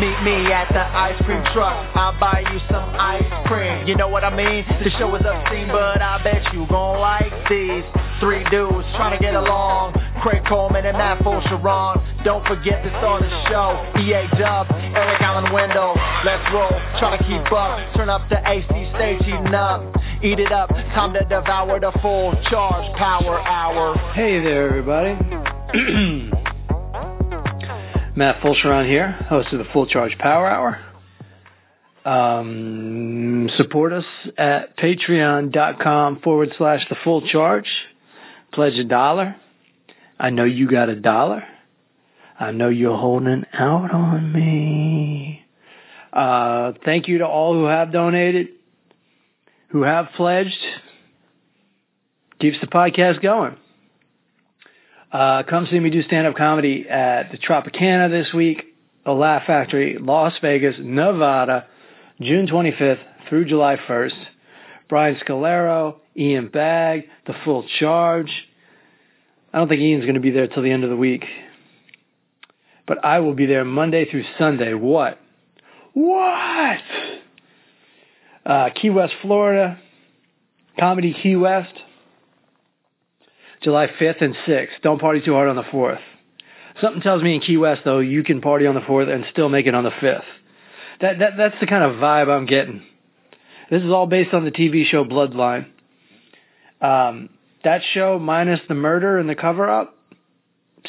Meet me at the ice cream truck. I'll buy you some ice cream. You know what I mean? The show is obscene, but I bet you gon' like these three dudes trying to get along. Craig Coleman and Matt Sharon. Don't forget to start the show. EA Dub, Eric Allen Wendell. Let's roll, try to keep up. Turn up the AC stage, heating up. Eat it up, time to devour the full charge power hour. Hey there, everybody. Matt Fulchiron here, host of the Full Charge Power Hour. Um, support us at patreon.com forward slash the full charge. Pledge a dollar. I know you got a dollar. I know you're holding out on me. Uh, thank you to all who have donated, who have pledged. Keeps the podcast going. Uh, come see me do stand-up comedy at the Tropicana this week, the Laugh Factory, Las Vegas, Nevada, June 25th through July 1st. Brian Scolaro, Ian Bagg, The Full Charge. I don't think Ian's going to be there till the end of the week. But I will be there Monday through Sunday. What? What? Uh, Key West, Florida. Comedy Key West. July 5th and 6th. Don't party too hard on the 4th. Something tells me in Key West, though, you can party on the 4th and still make it on the 5th. That, that, that's the kind of vibe I'm getting. This is all based on the TV show Bloodline. Um, that show, minus the murder and the cover up,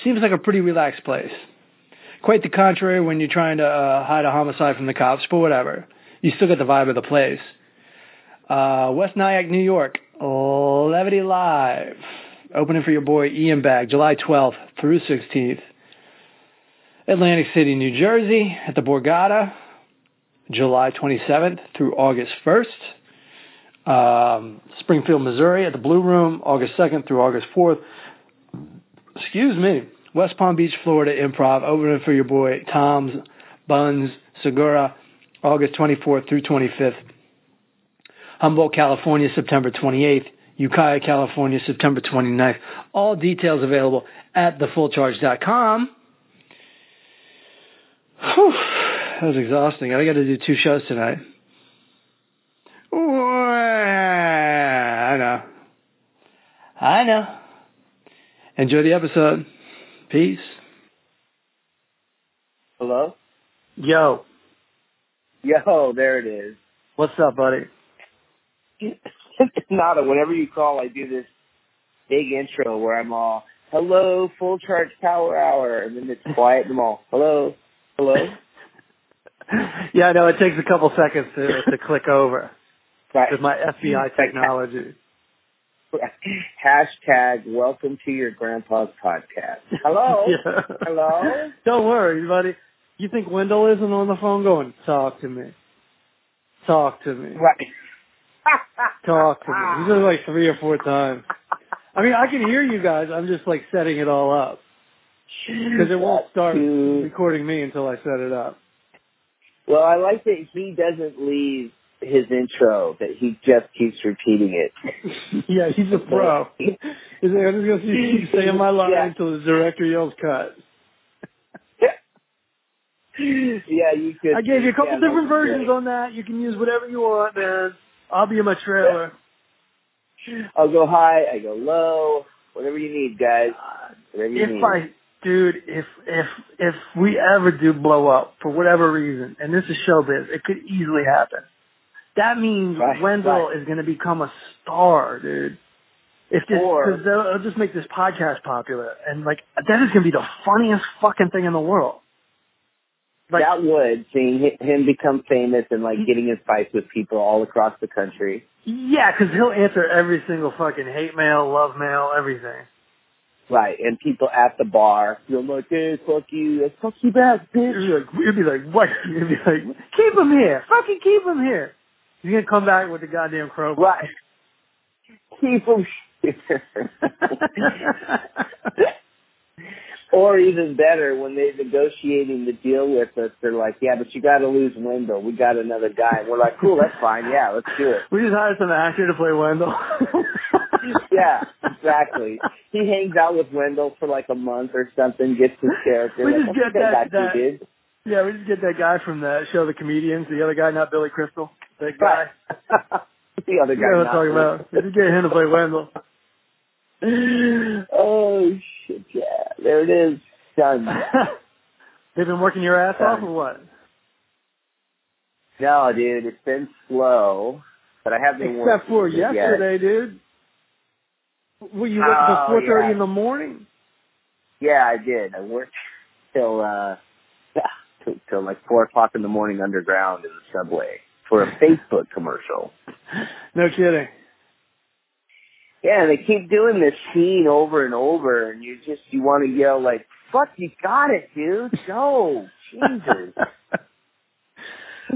seems like a pretty relaxed place. Quite the contrary when you're trying to uh, hide a homicide from the cops, but whatever. You still get the vibe of the place. Uh, West Nyack, New York, Levity Live opening for your boy Ian Bagg, July 12th through 16th. Atlantic City, New Jersey, at the Borgata, July 27th through August 1st. Um, Springfield, Missouri, at the Blue Room, August 2nd through August 4th. Excuse me. West Palm Beach, Florida, Improv, opening for your boy Tom's Buns Segura, August 24th through 25th. Humboldt, California, September 28th. Ukiah, California, September 29th. All details available at thefullcharge.com. Whew, that was exhausting. I got to do two shows tonight. I know. I know. Enjoy the episode. Peace. Hello? Yo. Yo, there it is. What's up, buddy? Nada, whenever you call, I do this big intro where I'm all, hello, full charge power hour, and then it's quiet and I'm all, hello, hello. yeah, I know it takes a couple seconds to, to click over. Right. With my FBI technology. Hashtag welcome to your grandpa's podcast. Hello? yeah. Hello? Don't worry, buddy. You think Wendell isn't on the phone going, talk to me. Talk to me. Right. Talk to me. He said it like three or four times. I mean, I can hear you guys. I'm just like setting it all up. Because it won't start recording me until I set it up. Well, I like that he doesn't leave his intro, that he just keeps repeating it. yeah, he's a pro. He's like, I'm just to keep saying my line Yeah. until the director yells cut. yeah, you could. I gave you a couple yeah, different versions great. on that. You can use whatever you want, man. I'll be in my trailer. I'll go high, I go low, whatever you need, guys. Whatever you if need. I, dude, if if if we ever do blow up for whatever reason, and this is showbiz, it could easily happen. That means Right, Wendell right. is going to become a star, dude. If this, because they'll, they'll just make this podcast popular, and like that is going to be the funniest fucking thing in the world. Like, that would seeing hi- him become famous and like mm-hmm. getting in fights with people all across the country. yeah, because he'll answer every single fucking hate mail, love mail, everything. Right, and people at the bar feel like, hey, fuck you, fuck you back, bitch. be like, it'd be like, what? You'd be like, keep him here, fucking keep him here. He's gonna come back with the goddamn crowbar. Right. Keep him. or even better, when they're negotiating the deal with us, they're like, yeah, but you got to lose Wendell. We got another guy. And we're like, cool, that's fine. Yeah, let's do it. We just hired some actor to play Wendell. Yeah, exactly. He hangs out with Wendell for like a month or something, gets his character. We just "Okay, get that- you, that- dude. Yeah, we just get that guy from the show, The Comedians. The other guy, not Billy Crystal. That guy. the other You guy. know what I'm talking about. We just get him to play Wendell. Oh shit! Yeah, there it is. Done. They've been working your ass off or what? no, dude, it's been slow, but I have been Except for working it yet. yesterday, dude. Were you working Oh, till 4.30 yeah. in the morning? Yeah, I did. I worked till uh till, till like four o'clock in the morning underground in the subway for a Facebook commercial. No kidding. Yeah, and they keep doing this scene over and over, and you just you want to yell like, "Fuck, you got it, dude! Go, Jesus!"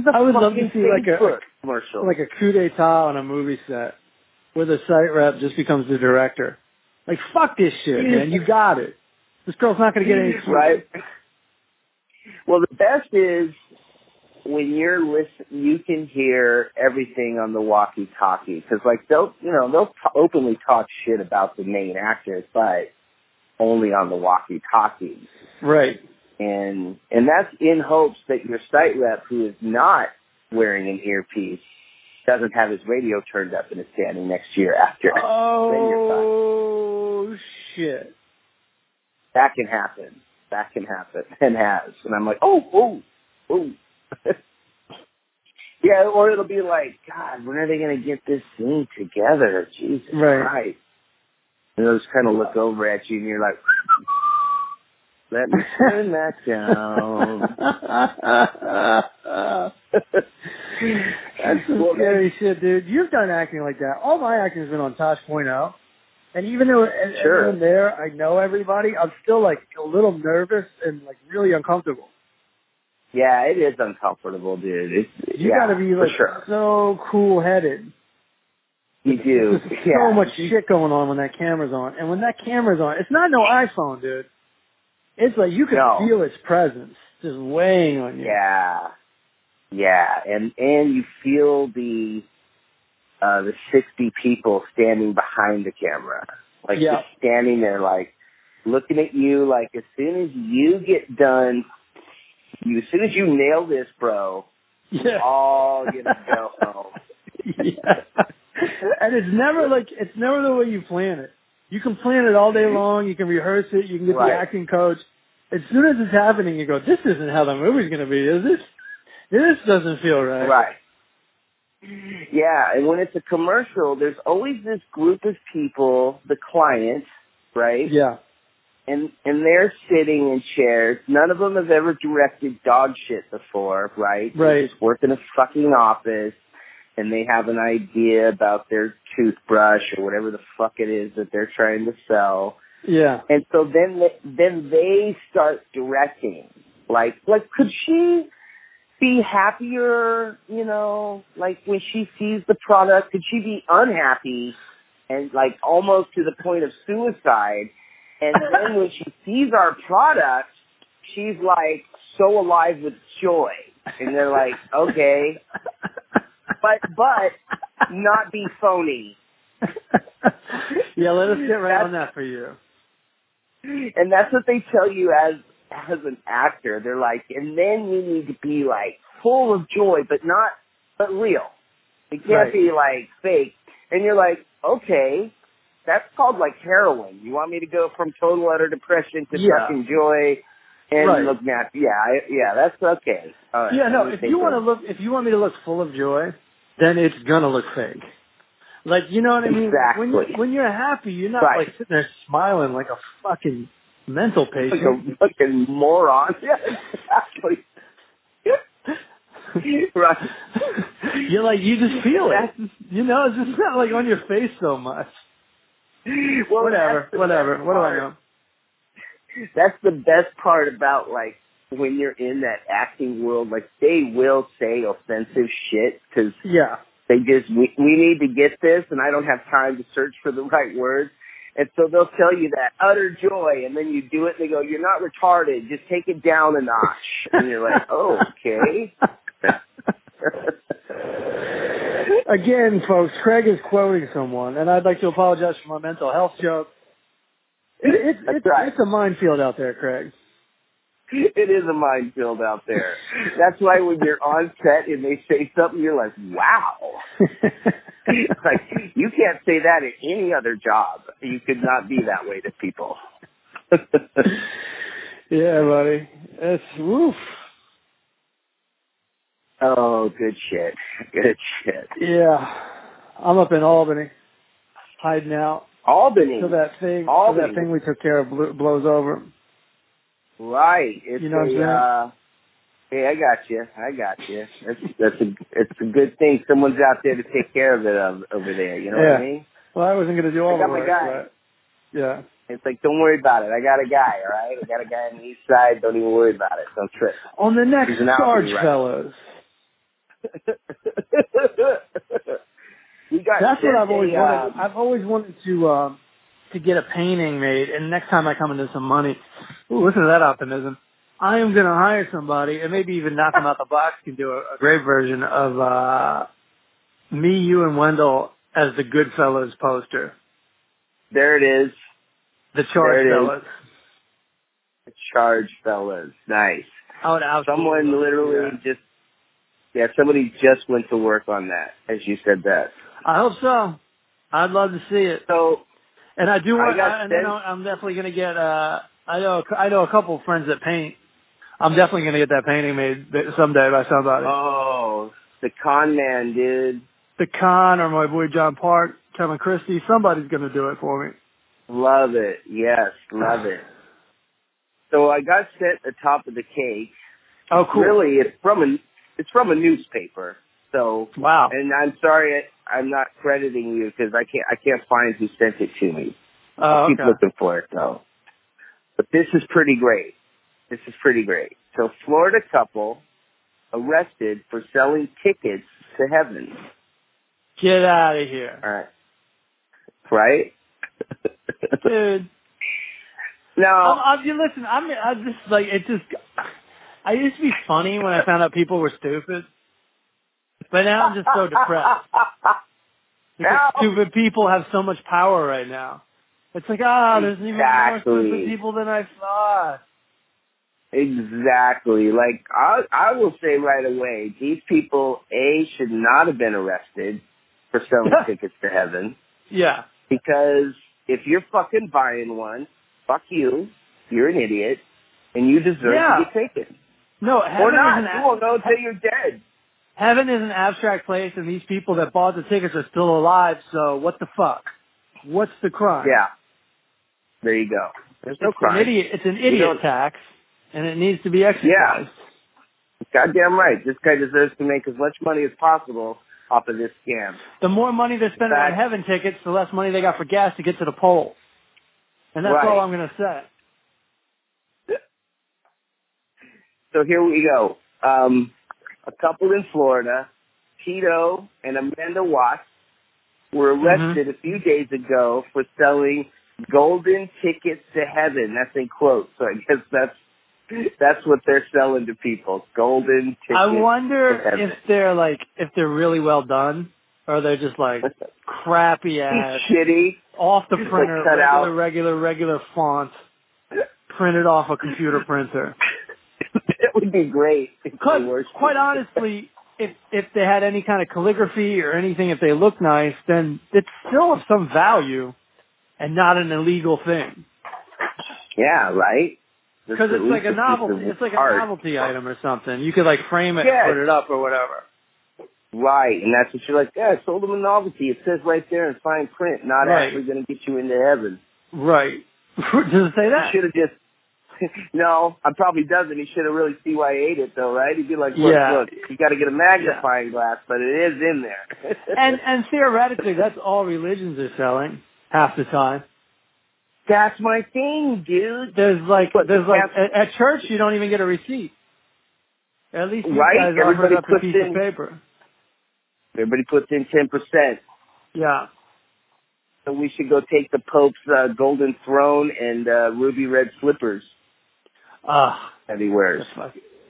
A I would love to see like a- Facebook commercial. like a coup d'etat on a movie set where the site rep just becomes the director. Like, fuck this shit, man. You got it. This girl's not going to get any right? Well, the best is when you're listen, you can hear everything on the walkie-talkie because, like, they'll you know they'll t- openly talk shit about the main actors, but only on the walkie-talkie, Right. and and that's in hopes that your site rep who is not wearing an earpiece doesn't have his radio turned up and is standing next to your actor. You're. Oh, shit. That can happen. That can happen and has. And I'm like, oh, oh, oh. yeah, or it'll be like, God, when are they going to get this scene together? Jesus Right. Christ. And they'll just kind of look over at you and you're like, let me turn that down. That's some scary shit, dude. You've done acting like that. All my acting has been on Tosh.0. And even though Sure. everyone there, I know everybody, I'm still like a little nervous and like really uncomfortable. Yeah, it is uncomfortable, dude. It's, You yeah, gotta be like sure. so cool headed. You do. There's yeah. so much shit going on when that camera's on. And when that camera's on, it's not no iPhone, dude. It's like you can No. feel its presence just weighing on you. Yeah. Yeah. And and you feel the uh the sixty people standing behind the camera. Like Yeah. just standing there like looking at you like as soon as you get done you as soon as you nail this, bro, Yeah. all gonna go home. yeah. And it's never like it's never the way you plan it. You can plan it all day long. You can rehearse it. You can get Right. the acting coach. As soon as it's happening, you go, "This isn't how the movie's going to be, is this? This doesn't feel right." Right. Yeah, and when it's a commercial, there's always this group of people, the clients, right? Yeah. And and they're sitting in chairs. None of them have ever directed dog shit before, right? Right. They just work in a fucking office, and they have an idea about their toothbrush or whatever the fuck it is that they're trying to sell, Yeah. and so then they, then they start directing. Like, like could she be happier? You know, like when she sees the product, could she be unhappy and like almost to the point of suicide? And then when she sees our product, she's like so alive with joy. And they're like, okay, but, but not be phony. yeah, let us get right That's- on that for you. And that's what they tell you as, as an actor. They're like, and then you need to be like full of joy, but not, but real. It can't Right. be like fake. And you're like, okay, that's called like heroin. You want me to go from total utter depression to Yeah. fucking joy and Right. look nasty? Yeah, I, yeah, that's okay. All right, Yeah, no. If you want to look, if you want me to look full of joy, then it's gonna look fake. Like you know what I mean? When you, Exactly. when you're happy, you're not Right. like sitting there smiling like a fucking mental patient, like a fucking moron. Yeah, exactly. right. You're like you just feel it. That's- You know, it's just not like on your face so much. Well, whatever, whatever. What do I know? That's the best part about like when you're in that acting world. Like they will say offensive shit because Yeah. they just we, we need to get this, and I don't have time to search for the right words. And so they'll tell you that utter joy, and then you do it, and they go, "You're not retarded. Just take it down a notch." And you're like, "Oh, okay." Again, folks, Craig is quoting someone, and I'd like to apologize for my mental health joke. It, it's That's it's right. it's a minefield out there, Craig. it is a minefield out there. That's why when you're on set and they say something, you're like, wow. like you can't say that at any other job. You could not be that way to people. yeah, buddy. That's woof. Oh, good shit. Good shit. Yeah. I'm up in Albany, hiding out. Albany. So that thing, Albany. so that thing we took care of blo- blows over. Right. It's You know what I'm saying? uh, hey, I got you. I got you. That's that's a it's a good thing. Someone's out there to take care of it over there. You know what I mean? Well, I wasn't going to do all I got the my work, guy. but yeah. It's like, don't worry about it. I got a guy. All right. I got a guy on the east side. Don't even worry about it. Don't trip. On the next charge, right? fellows. We got That's what I've always a, wanted. um, I've always wanted to um to get a painting made, and next time I come into some money, ooh, listen to that optimism. I am going to hire somebody, and maybe even knock them out the box, can do a, a great version of uh me, you, and Wendell as the Goodfellas poster, there it is. the charge There it is. fellas. Charge fellas. Nice. Someone love to do literally that. just, yeah, somebody just went to work on that as you said that. I hope so. I'd love to see it. So And I do I want, got and then sent- I'm definitely going to get. uh I know, I know a couple of friends that paint. I'm definitely going to get that painting made someday by somebody. Oh, the con man, dude. the Con or my boy John Park, Kevin Christie. Somebody's going to do it for me. Love it. Yes, love it. So I got sent the top of the cake. Oh, cool. Really, it's from a it's from a newspaper. So, Wow. and I'm sorry I, I'm not crediting you because I can't I can't find who sent it to me. Oh, Keep looking for it though. But this is pretty great. This is pretty great. So, Florida couple arrested for selling tickets to heaven. Get out of here, All right. Right? dude. now, I'm, I'm, you listen, I'm, I just like it. Just, I used to be funny when I found out people were stupid, but now I'm just so depressed because Now- stupid people have so much power right now. It's like, ah, there's even more stupid people than I thought. Exactly. Like I, I will say right away, these people a should not have been arrested for selling tickets to heaven Yeah, because if you're fucking buying one, fuck you. You're an idiot, and you deserve Yeah. to be taken. No, Or heaven not. is an You won't know until you're dead. Heaven is an abstract place, and these people that bought the tickets are still alive. So what the fuck? What's the crime? Yeah. There you go. There's no it's an crime. idiot. It's an idiot tax, and it needs to be exercised. Yeah. Goddamn right. This guy deserves to make as much money as possible off of this scam. The more money they're spending on heaven tickets, the less money they got for gas to get to the pole. And that's Right. all I'm going to say. So here we go. Um, a couple in Florida, Tito and Amanda Watts, were arrested a few days ago for selling golden tickets to heaven. That's in quotes. So I guess that's that's what they're selling to people. Golden tickets. I wonder to heaven. if they're like if they're really well done, or they're just like crappy ass, shitty. off the printer, regular, out. regular, regular font, printed off a computer printer. Would be great. Because quite honestly, if if they had any kind of calligraphy or anything, if they look nice, then it's still of some value, and not an illegal thing. yeah, right. Because it's like a novelty. It's like a art. novelty item or something. You could like frame it and put it up or whatever. Right, and that's what you're like. Yeah, I sold them a novelty. It says right there in fine print, not Right. actually going to get you into heaven. Right. Does it say that? should have just. no, I probably doesn't. He should have really CYA'd it though, right? He'd be like, look, Yeah. look, you got to get a magnifying glass, but it is in there. And and theoretically, that's all religions are selling half the time. that's my thing, dude. There's like But there's like at, at church you don't even get a receipt. At least you Right? guys Everybody up a puts piece in- of paper. Everybody puts in ten percent. Yeah. So we should go take the Pope's uh, golden throne and uh, ruby red slippers Ah. that he wears.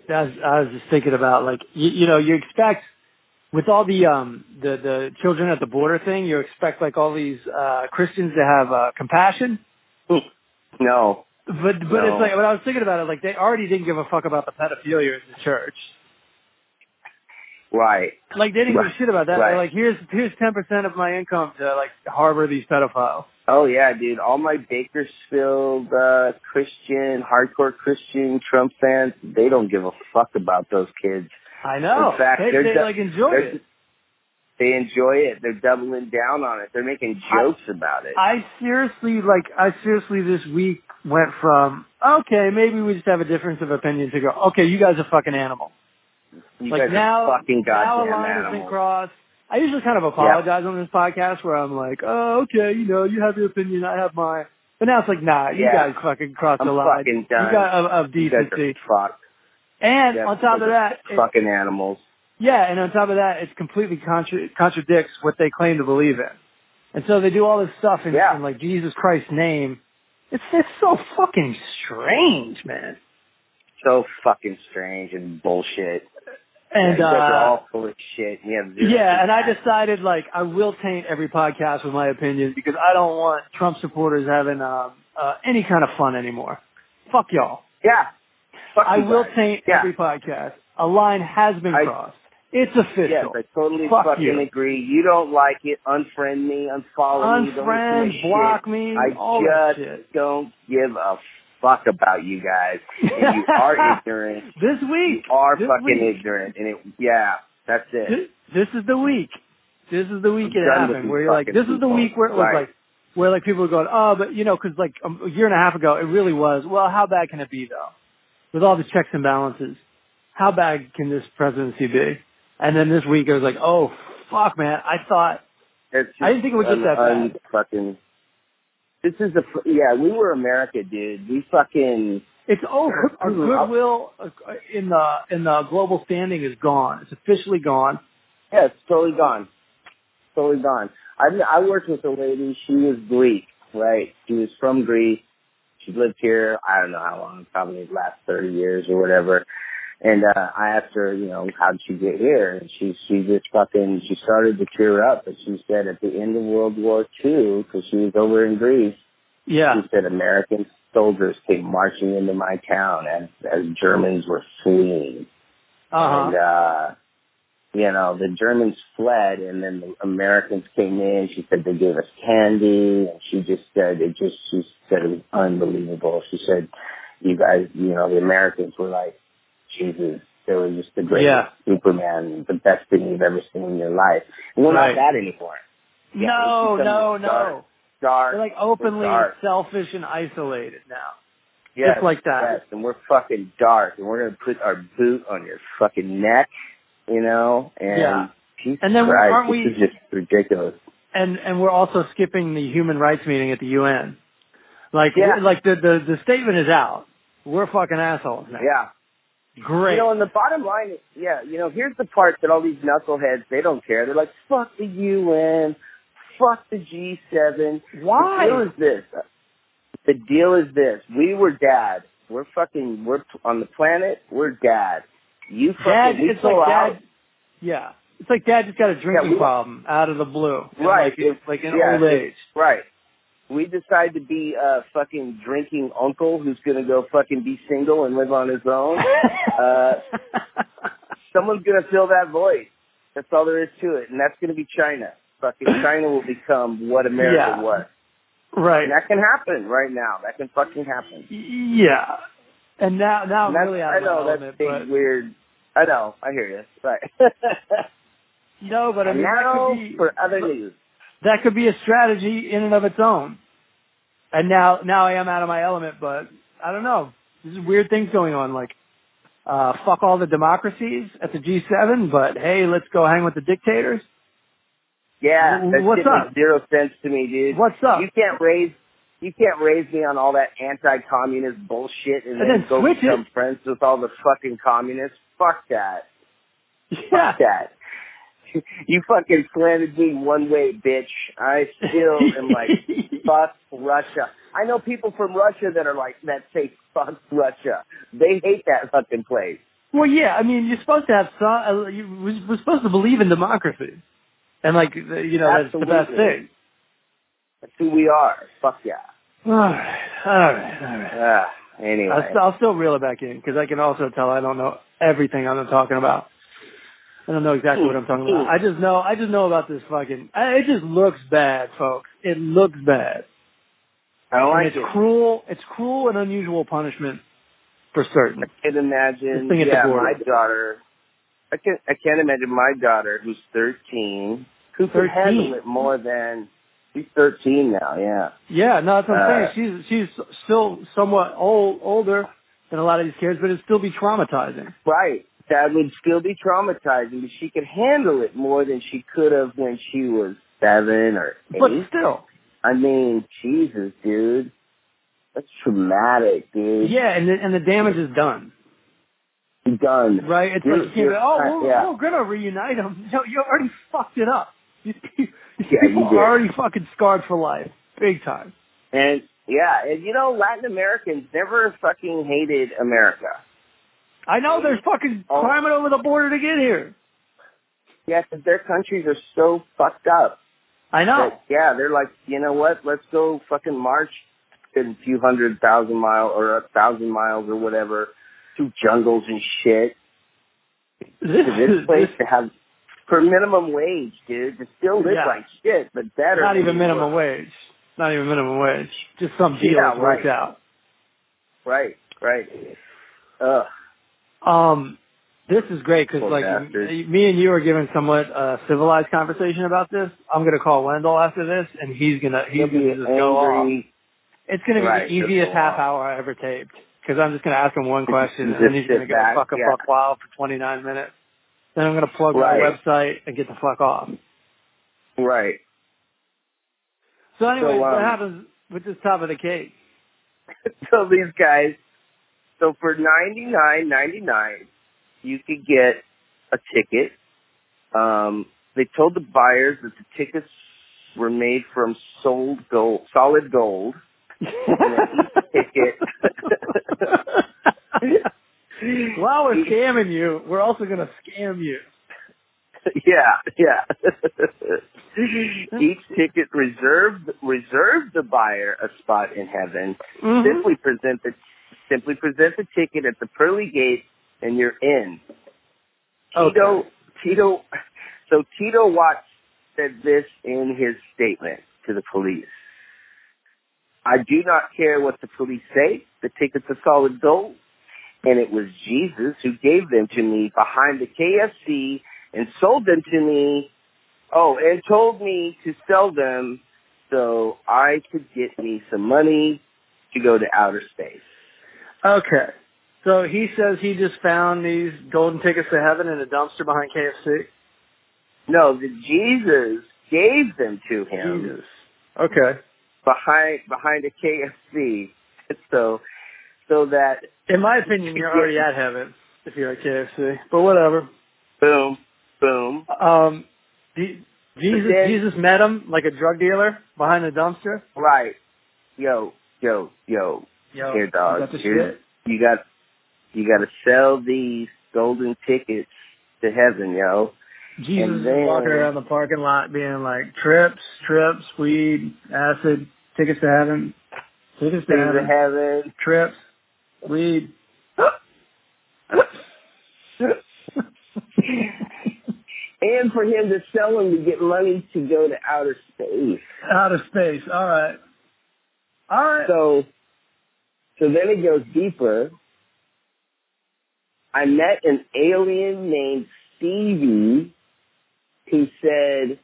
That's I was just thinking about like you, you know you expect with all the um the the children at the border thing you expect like all these uh Christians to have uh compassion No, But but No. it's like when I was thinking about it, like they already didn't give a fuck about the pedophilia in the church. Right. Like they didn't give a shit about that. Right. They're like, here's here's ten percent of my income to like harbor these pedophiles. Oh yeah, dude. All my Bakersfield uh Christian, hardcore Christian Trump fans, they don't give a fuck about those kids. I know. In fact, they they're they ju- like enjoy it. They enjoy it. They're doubling down on it. They're making jokes about it. I seriously like I seriously this week went from okay maybe we just have a difference of opinion to go okay you guys are fucking animals. you like guys now, are fucking now a goddamn line has been crossed. I usually kind of apologize on this podcast where I'm like, oh, okay, you know, you have your opinion, I have mine. But now it's like, nah, you Yeah. guys fucking crossed I'm the line. fucking done. You got of, of decency. fucked. And Yeah, on top of that, it- fucking animals. yeah, and on top of that, it completely contra- contradicts what they claim to believe in. And so they do all this stuff in, Yeah. in like Jesus Christ's name. It's it's so fucking strange, man. So fucking strange and bullshit. And yeah, you guys uh, are all full of shit. And have zero Yeah, and I decided like I will taint every podcast with my opinions because I don't want Trump supporters having um, uh, any kind of fun anymore. Fuck y'all. Yeah. Fuck I will guys. taint Yeah. every podcast. A line has been I- crossed. It's official. Yes, I totally Fuck fucking you. agree. You don't like it, unfriend me, unfollow me, to my Unfriend, shit. block me, I all that just shit. don't give a fuck about you guys. And you are ignorant. This week. You are fucking week. ignorant. And it, yeah, that's it. This, this is the week. This is the week I'm it happened where you're like, this is the week where it was Right. like, where like people were going, oh, but you know, cause like a year and a half ago, it really was, well, how bad can it be though? With all the checks and balances, how bad can this presidency be? And then this week it was like, oh, fuck man, I thought, It's I didn't think it would get that bad. Fucking, this is the, yeah, we were America, dude. We fucking, it's over. Our goodwill uh, in the, in the global standing is gone. It's officially gone. yeah, it's totally gone. Totally gone. I, I worked with a lady, she was Greek, right? She was from Greece. She lived here, I don't know how long, probably the last 30 years or whatever. And, uh, I asked her, you know, how did she get here? And she, she just fucking, she started to tear up and she said at the end of World War II, cause she was over in Greece, Yeah. She said American soldiers came marching into my town as as Germans were fleeing. Uh And uh you know, the Germans fled and then the Americans came in. She said they gave us candy and she just said it just she said it was unbelievable. She said you guys, you know, the Americans were like Jesus. They were just the greatest Yeah. Superman, the best thing you've ever seen in your life. And we're Right. not that anymore. Yeah, no, no, dark. no. Dark. They're like openly selfish and isolated now. Yes, Just like that. Yes, and we're fucking dark, and we're gonna put our boot on your fucking neck, you know. And Yeah. Jesus And then Christ, aren't this we- is just ridiculous. And and we're also skipping the human rights meeting at the UN. Like Yeah. like the, the the statement is out. We're fucking assholes now. Yeah. Great. You know, and the bottom line is, yeah, you know, here's the part that all these knuckleheads they don't care. They're like, fuck the UN, fuck the G7. Why? The deal is this. The deal is this. We were dad. We're fucking. We're on the planet. We're dad. You fucking. Dad, we it's pull like out. dad. Yeah, it's like dad just got a drinking we- problem out of the blue. Right. Like, it's like in Yeah, old age. Right. We decide to be a fucking drinking uncle who's gonna go fucking be single and live on his own. uh, someone's gonna fill that void. That's all there is to it, and that's gonna be China. Fucking China will become what America Yeah. was, right. and that can happen right now. That can fucking happen. Yeah. And now now And really I know that's big, but weird. I know. I hear you. Right. no, but I mean now could be for other news. That could be a strategy in and of its own. And now, now I am out of my element, but I don't know. There's weird things going on, like, uh, fuck all the democracies at the G7, but hey, let's go hang with the dictators. Yeah, that what's up? zero sense to me, dude. What's up? You can't raise you can't raise me on all that anti-communist bullshit and, And then go switch it. become friends with all the fucking communists. Fuck that. Yeah. Fuck that. You fucking slanted me one way, bitch. I still am like, fuck Russia. I know people from Russia that are like, that say fuck Russia. They hate that fucking place. Well, yeah, I mean, you're supposed to have some, uh, you, we're supposed to believe in democracy. And like, you know, that's the best thing. That's who we are. Fuck yeah. All right, all right, all right. Ah, anyway. I'll, I'll still reel it back in because I can also tell I don't know everything I'm talking about. I don't know exactly what I'm talking about. I just know I just know about this fucking. I, it just looks bad, folks. It looks bad. I don't And it's it. cruel. It's cruel and unusual punishment for certain. I can't imagine. Yeah, my daughter. I can't. I can't imagine my daughter, who's 13, who can 13? handle it more than. She's 13 now. Yeah. Yeah, no, that's what I'm Uh, saying. She's she's still somewhat old, older than a lot of these kids, but it'd still be traumatizing. Right. That would still be traumatizing, but she could handle it more than she could have when she was seven or eight. But still, I mean, Jesus, dude. That's traumatic, dude. yeah, and the, and the damage is done, Done. right? It's You're- like you you're- oh, we're, yeah. we're gonna reunite them. No, you already fucked it up. These people, these Yeah, people are already fucking scarred for life, big time. And yeah, and you know, Latin Americans never fucking hated America. I know they're fucking Oh. climbing over the border to get here. Yeah, 'cause their countries are so fucked up. I know. that, yeah, they're like, you know what? Let's go fucking march a few hundred thousand mile or a thousand miles or whatever through jungles and shit This, to this place to have for minimum wage, dude. To still live Yeah. like shit, but better. not even minimum were. wage. Not even minimum wage. Just some deal Yeah, that's worked right. out. Right, right. Ugh. Um, this is great because like me and you are giving somewhat uh, civilized conversation about this. I'm gonna call Wendell after this, and he's gonna he's gonna just go off. It's gonna be Right, the easiest half off. hour I ever taped because I'm just gonna ask him one question, and then he's gonna go back, fuck a yeah. buck wild for 29 minutes. Then I'm gonna plug Right. my website and get the fuck off. Right. So anyway, So, what um, happens with this top of the cake? so these guys, so for ninety nine ninety nine, you could get a ticket. Um, they told the buyers that the tickets were made from sold gold, solid gold. ticket. While we're scamming you, we're also gonna scam you. yeah, yeah. Each ticket reserved reserved the buyer a spot in heaven. Mhm. Simply present the simply present the ticket at the pearly gate, and you're in. Tito Okay. Tito. So Tito Watts said this in his statement to the police. I do not care what the police say. The tickets are solid gold. And it was Jesus who gave them to me behind the KFC and sold them to me. Oh, and told me to sell them so I could get me some money to go to outer space. Okay. So he says he just found these golden tickets to heaven in a dumpster behind KFC. No, that Jesus gave them to him Jesus. Okay. behind behind a KFC. So so that In my opinion, you're already at heaven if you're at KFC. But whatever. boom, boom. Um, Je- Jesus, then- Jesus met him like a drug dealer behind the dumpster. Right. Yo, yo, yo. Yo, Here, dog. you got shit. You got you got to sell these golden tickets to heaven, yo. Jesus then- walking around the parking lot being like, trips, trips, weed, acid, tickets to heaven, tickets to heaven, to heaven. trips, weed. and for him to sell them to get money to go to outer space. Outer space. All right. All right. So, so then it goes deeper. I met an alien named Stevie who said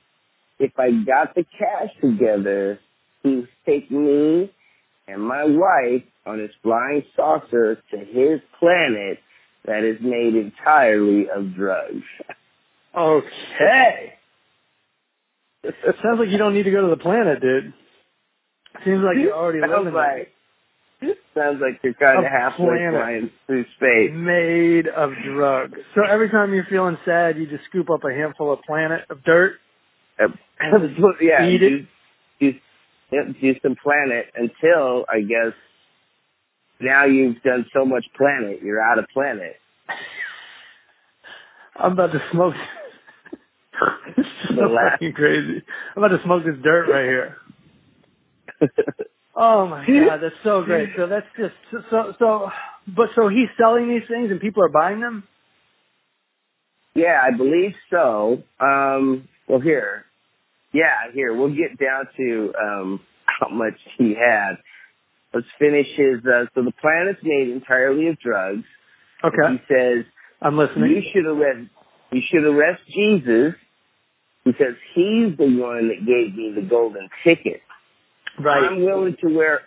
if I got the cash together, he would take me and my wife on his flying saucer to his planet that is made entirely of drugs. Okay. It sounds like you don't need to go to the planet, dude. Seems like you're already living like sounds like you're kind A of halfway flying through space. Made of drugs. So every time you're feeling sad, you just scoop up a handful of planet of dirt. Uh, yeah, Eat do, do, yeah, do some planet until I guess now you've done so much planet, you're out of planet. I'm about to smoke. is so The last- fucking crazy. I'm about to smoke this dirt right here. Oh my god, that's so great. So that's just so so. But so he's selling these things and people are buying them. Yeah, I believe so. Um, well, here, yeah, here we'll get down to um, how much he had. Let's finish his. Uh, so the plan is made entirely of drugs. Okay, And he says I'm listening. you should arrest. You should arrest Jesus because he's the one that gave me the golden ticket. Right. I'm willing to wear.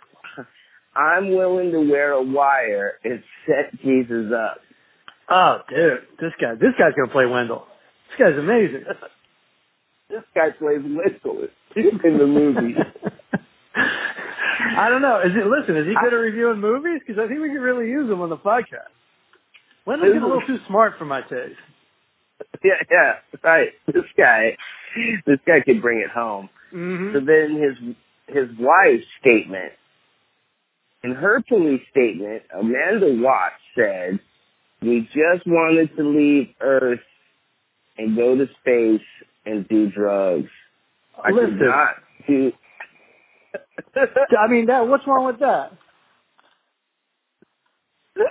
I'm willing to wear a wire and set Jesus up. Oh, dude, this guy, this guy's gonna play Wendell. This guy's amazing. This guy plays Whistle in the movie. I don't know. Is it? Listen, is he good at reviewing movies? Because I think we could really use him on the podcast. Wendell's getting a little too smart for my taste. yeah, yeah, right. This guy, this guy could bring it home. hmm So then his his wife's statement. In her police statement, Amanda Watts said, "We just wanted to leave Earth and go to space and do drugs. I could Listen, not do." I mean, that. What's wrong with that?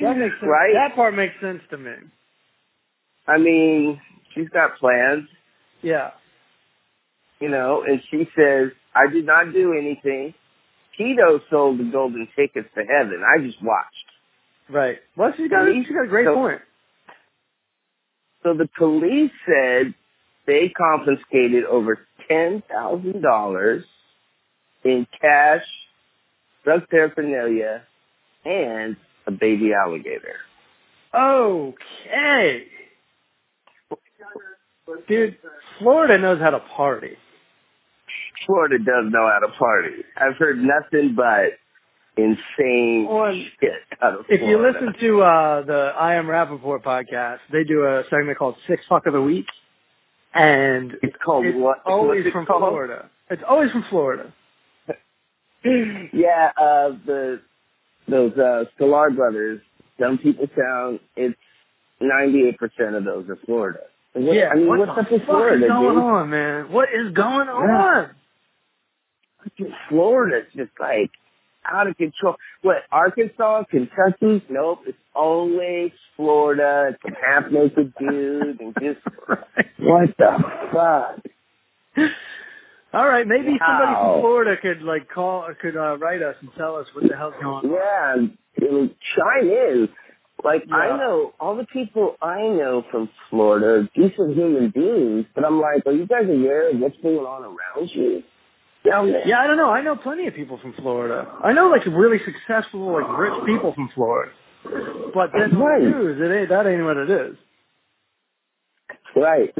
That makes sense. right. That part makes sense to me. I mean, she's got plans, Yeah. You know, and she says, "I did not do anything." Tito sold the golden tickets to heaven. I just watched. Right. Well, she's got. She's got a great So- point. So the police said they confiscated over ten thousand dollars in cash, drug paraphernalia, and a baby alligator. Okay. Dude, Florida knows how to party. Florida does know how to party. I've heard nothing but insane On- shit out of Florida. If you listen to uh the I Am Rapaport podcast, they do a segment called Six Fuck of the Week. And it's called it's what? always it from called? Florida. It's always from Florida. yeah, uh, the those uh, Sklar brothers, Dumb People Town. It's ninety eight percent of those are Florida. What- yeah. I mean, what what's the up with fuck Florida, is going dude? on, man? What is going on? Florida's just like out of control. What Arkansas, Kentucky? Nope, it's always Florida. It's some half naked dude and just what the fuck? All right, maybe somebody from Florida could like call, could uh, write us and tell us what the hell's going on. Yeah, chime in. Like Yeah. I know all the people I know from Florida are decent human beings, but I'm like, are you guys aware of what's going on around you down there? Yeah, I don't know. I know plenty of people from Florida. I know like really successful, like rich people from Florida. But then Right. news, it ain't that ain't what it is. Right.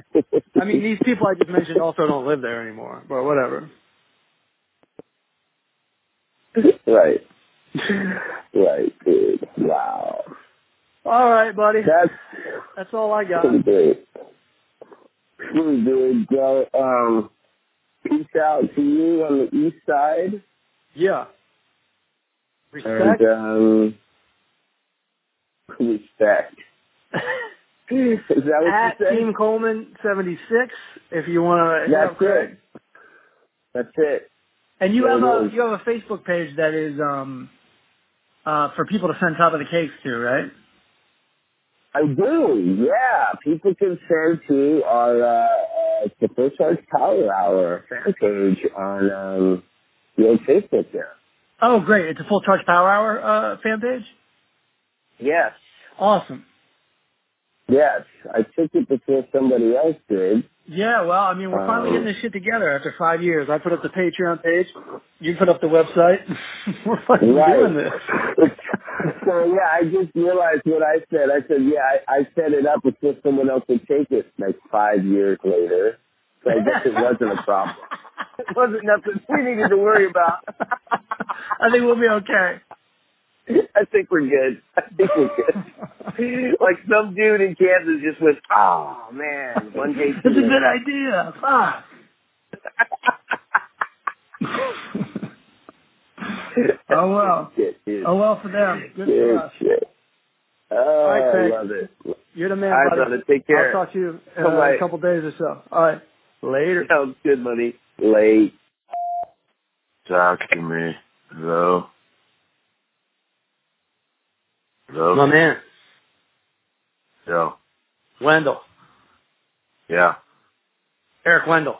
I mean, these people I just mentioned also don't live there anymore. But whatever. right. Right, dude. Wow. All right, buddy. That's That's all I got. pretty good. Pretty good, bro. Um, peace out to you on the east side. Yeah. And, Respect. um, respect. Is that what At you? Team Coleman seventy six. If you want to. That's it. That's it. And you There have a you have a Facebook page that is um uh for people to send top of the cakes to, right? I do, yeah. People can send to our uh, uh, the First Charge Power Hour fan page on um, the old Facebook there. Oh, great! It's a full charge power hour uh, fan page. Yes, Awesome. yes. I took it before somebody else did. Yeah, well, I mean, we're finally Um, getting this shit together after five years. I put up the Patreon page. You put up the website. we're fucking Right. doing this. So yeah, I just realized what I said. I said, yeah, I, I set it up before someone else would take it. Like five years later, so I guess it wasn't a problem. It wasn't nothing we needed to worry about. I think we'll be okay. I think we're good. I think we're good. like some dude in Kansas just went, oh man, one day. It's a good idea. Fuck. Oh, well. Shit. Oh well for them. Good Good for us. shit. Oh, right, I love it. You're the man, All right, buddy. brother. Take care. I'll talk to you uh, in a couple days or so. All right. Later. Sounds good, buddy. Late. Talk to me. Hello? Hello? My man, Yo. Wendell. Yeah. Eric Wendell.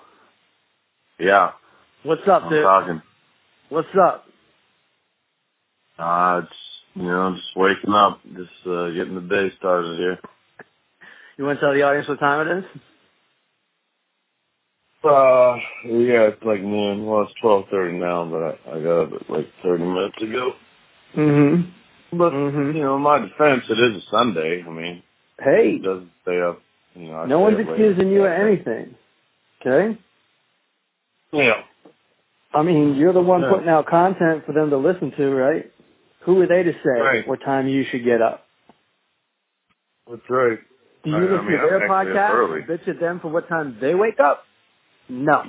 Yeah. What's up, I'm dude? talking. What's up? Uh, it's, you know, just waking up. Just, uh, getting the day started here. You want to tell the audience what time it is? Uh, yeah, it's like noon. Well, it's 12.30 now, but I, I got up at like 30 minutes ago. Mm-hmm. But, Mm-hmm. you know, in my defense, it is a Sunday. I mean, Hey, it doesn't stay up, you know. I no one's accusing you of anything. Okay? Yeah. I mean, you're the one Yeah. putting out content for them to listen to, right? Who are they to say Right. what time you should get up? That's right. Do you I- I listen mean, to their I'm actually up podcast and bitch at them for what time they wake up? No.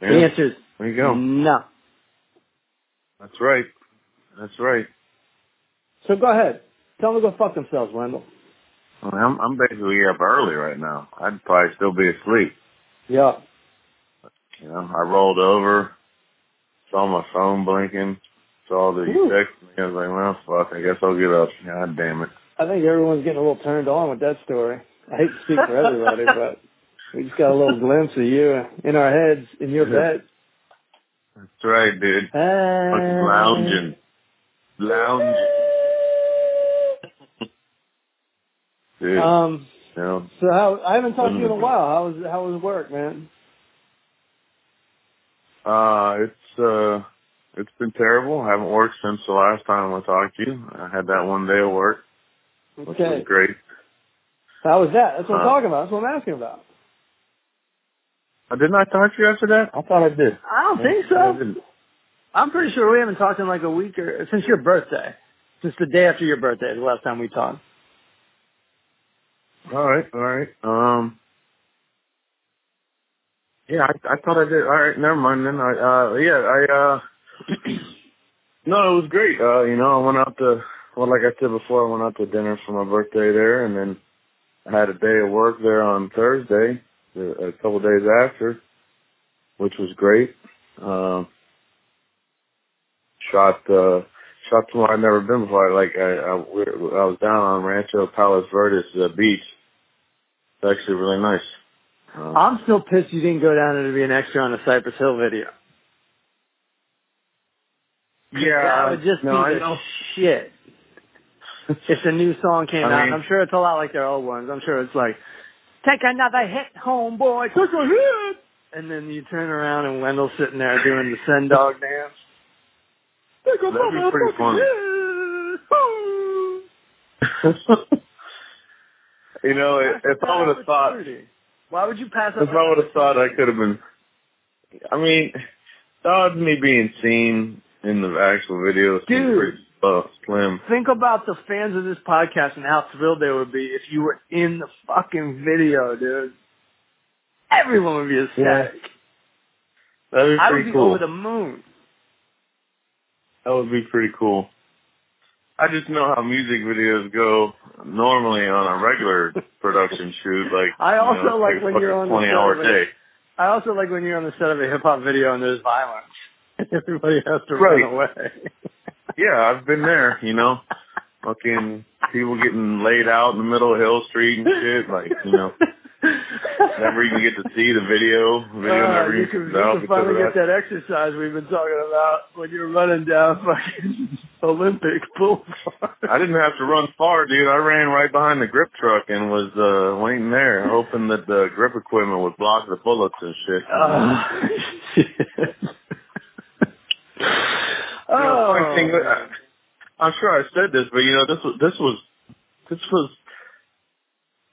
The Yeah. answer is There you go. no. That's right. That's right. So go ahead. Tell them to go fuck themselves, Wendell. I mean, I'm, I'm basically up early right now. I'd probably still be asleep. Yeah. You know, I rolled over, saw my phone blinking, saw that you texted me. I was like, well, fuck, I guess I'll get up. God damn it. I think everyone's getting a little turned on with that story. I hate to speak for everybody, but we just got a little glimpse of you in our heads in your bed. That's right, dude. Fucking lounging. Lounging. Dude, Um. know, So how? I haven't talked to you in a Mm. while. How was how was work, man? uh, it's, uh, it's been terrible. I haven't worked since the last time I talked to you. I had that one day of work, which Okay. was great. How was that? That's what I'm Uh, talking about. That's what I'm asking about. Uh, didn't I talk to you after that? I thought I did. I don't think I so. didn't. I'm pretty sure we haven't talked in like a week or since your birthday. Since the day after your birthday, is the last time we talked. All right, all right. Um, yeah, I, I thought I did. All right, never mind then. I, uh, yeah, I, uh, no, it was great. Uh, you know, I went out to, well, like I said before, I went out to dinner for my birthday there, and then I had a day of work there on Thursday, a couple days after, which was great. Um, shot, uh, shot somewhere I'd never been before. Like I, I, I was down on Rancho Palos Verdes uh, Beach. It's actually really nice. Uh, I'm still pissed you didn't go down there to be an extra on the Cypress Hill video. Yeah, that would just no, be the shit. If the new song came I out, mean- I'm sure it's a lot like their old ones. I'm sure it's like, take another hit, homeboy, take a hit. And then you turn around and Wendell's sitting there doing the Sen Dog dance. Take a That'd be pretty funny. you know, if, if I would have thought, Why would you pass up? if I would have thought I could have been, I mean, that was me being seen in the actual video Dude. pretty uh, slim. Think about the fans of this podcast and how thrilled they would be if you were in the fucking video, dude. Everyone would be ecstatic. That'd be I would pretty be cool. over the moon. That would be pretty cool. I just know how music videos go normally on a regular production shoot. Like I you also know, like when you're on the twenty hour a- day. I also like when you're on the set of a hip hop video and there's violence. Everybody has to Right. run away. Yeah, I've been there. You know, fucking people getting laid out in the middle of Hill Street and shit. Like you know, never even get to see the video. Video Uh, never you can, you can finally get that. that exercise we've been talking about when you're running down fucking Olympic Boulevard. I didn't have to run far, dude. I ran right behind the grip truck and was uh waiting there, hoping that the grip equipment would block the bullets and shit. Oh. You know, thing, oh, uh, I'm sure I said this, but you know, this was this was this was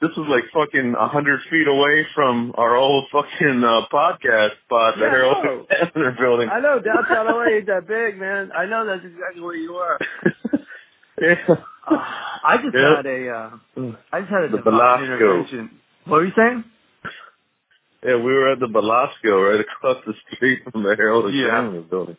this was like fucking a hundred feet away from our old fucking uh, podcast spot, the Yeah, I Harold. Sandler building. I know downtown LA ain't that big, man. I know that's exactly where you are. yeah. Uh, I just Yeah. had a, uh, I just had a The divine intervention. What were you saying? Yeah, we were at the Belasco right across the street from the Harold Yeah. Sandler building.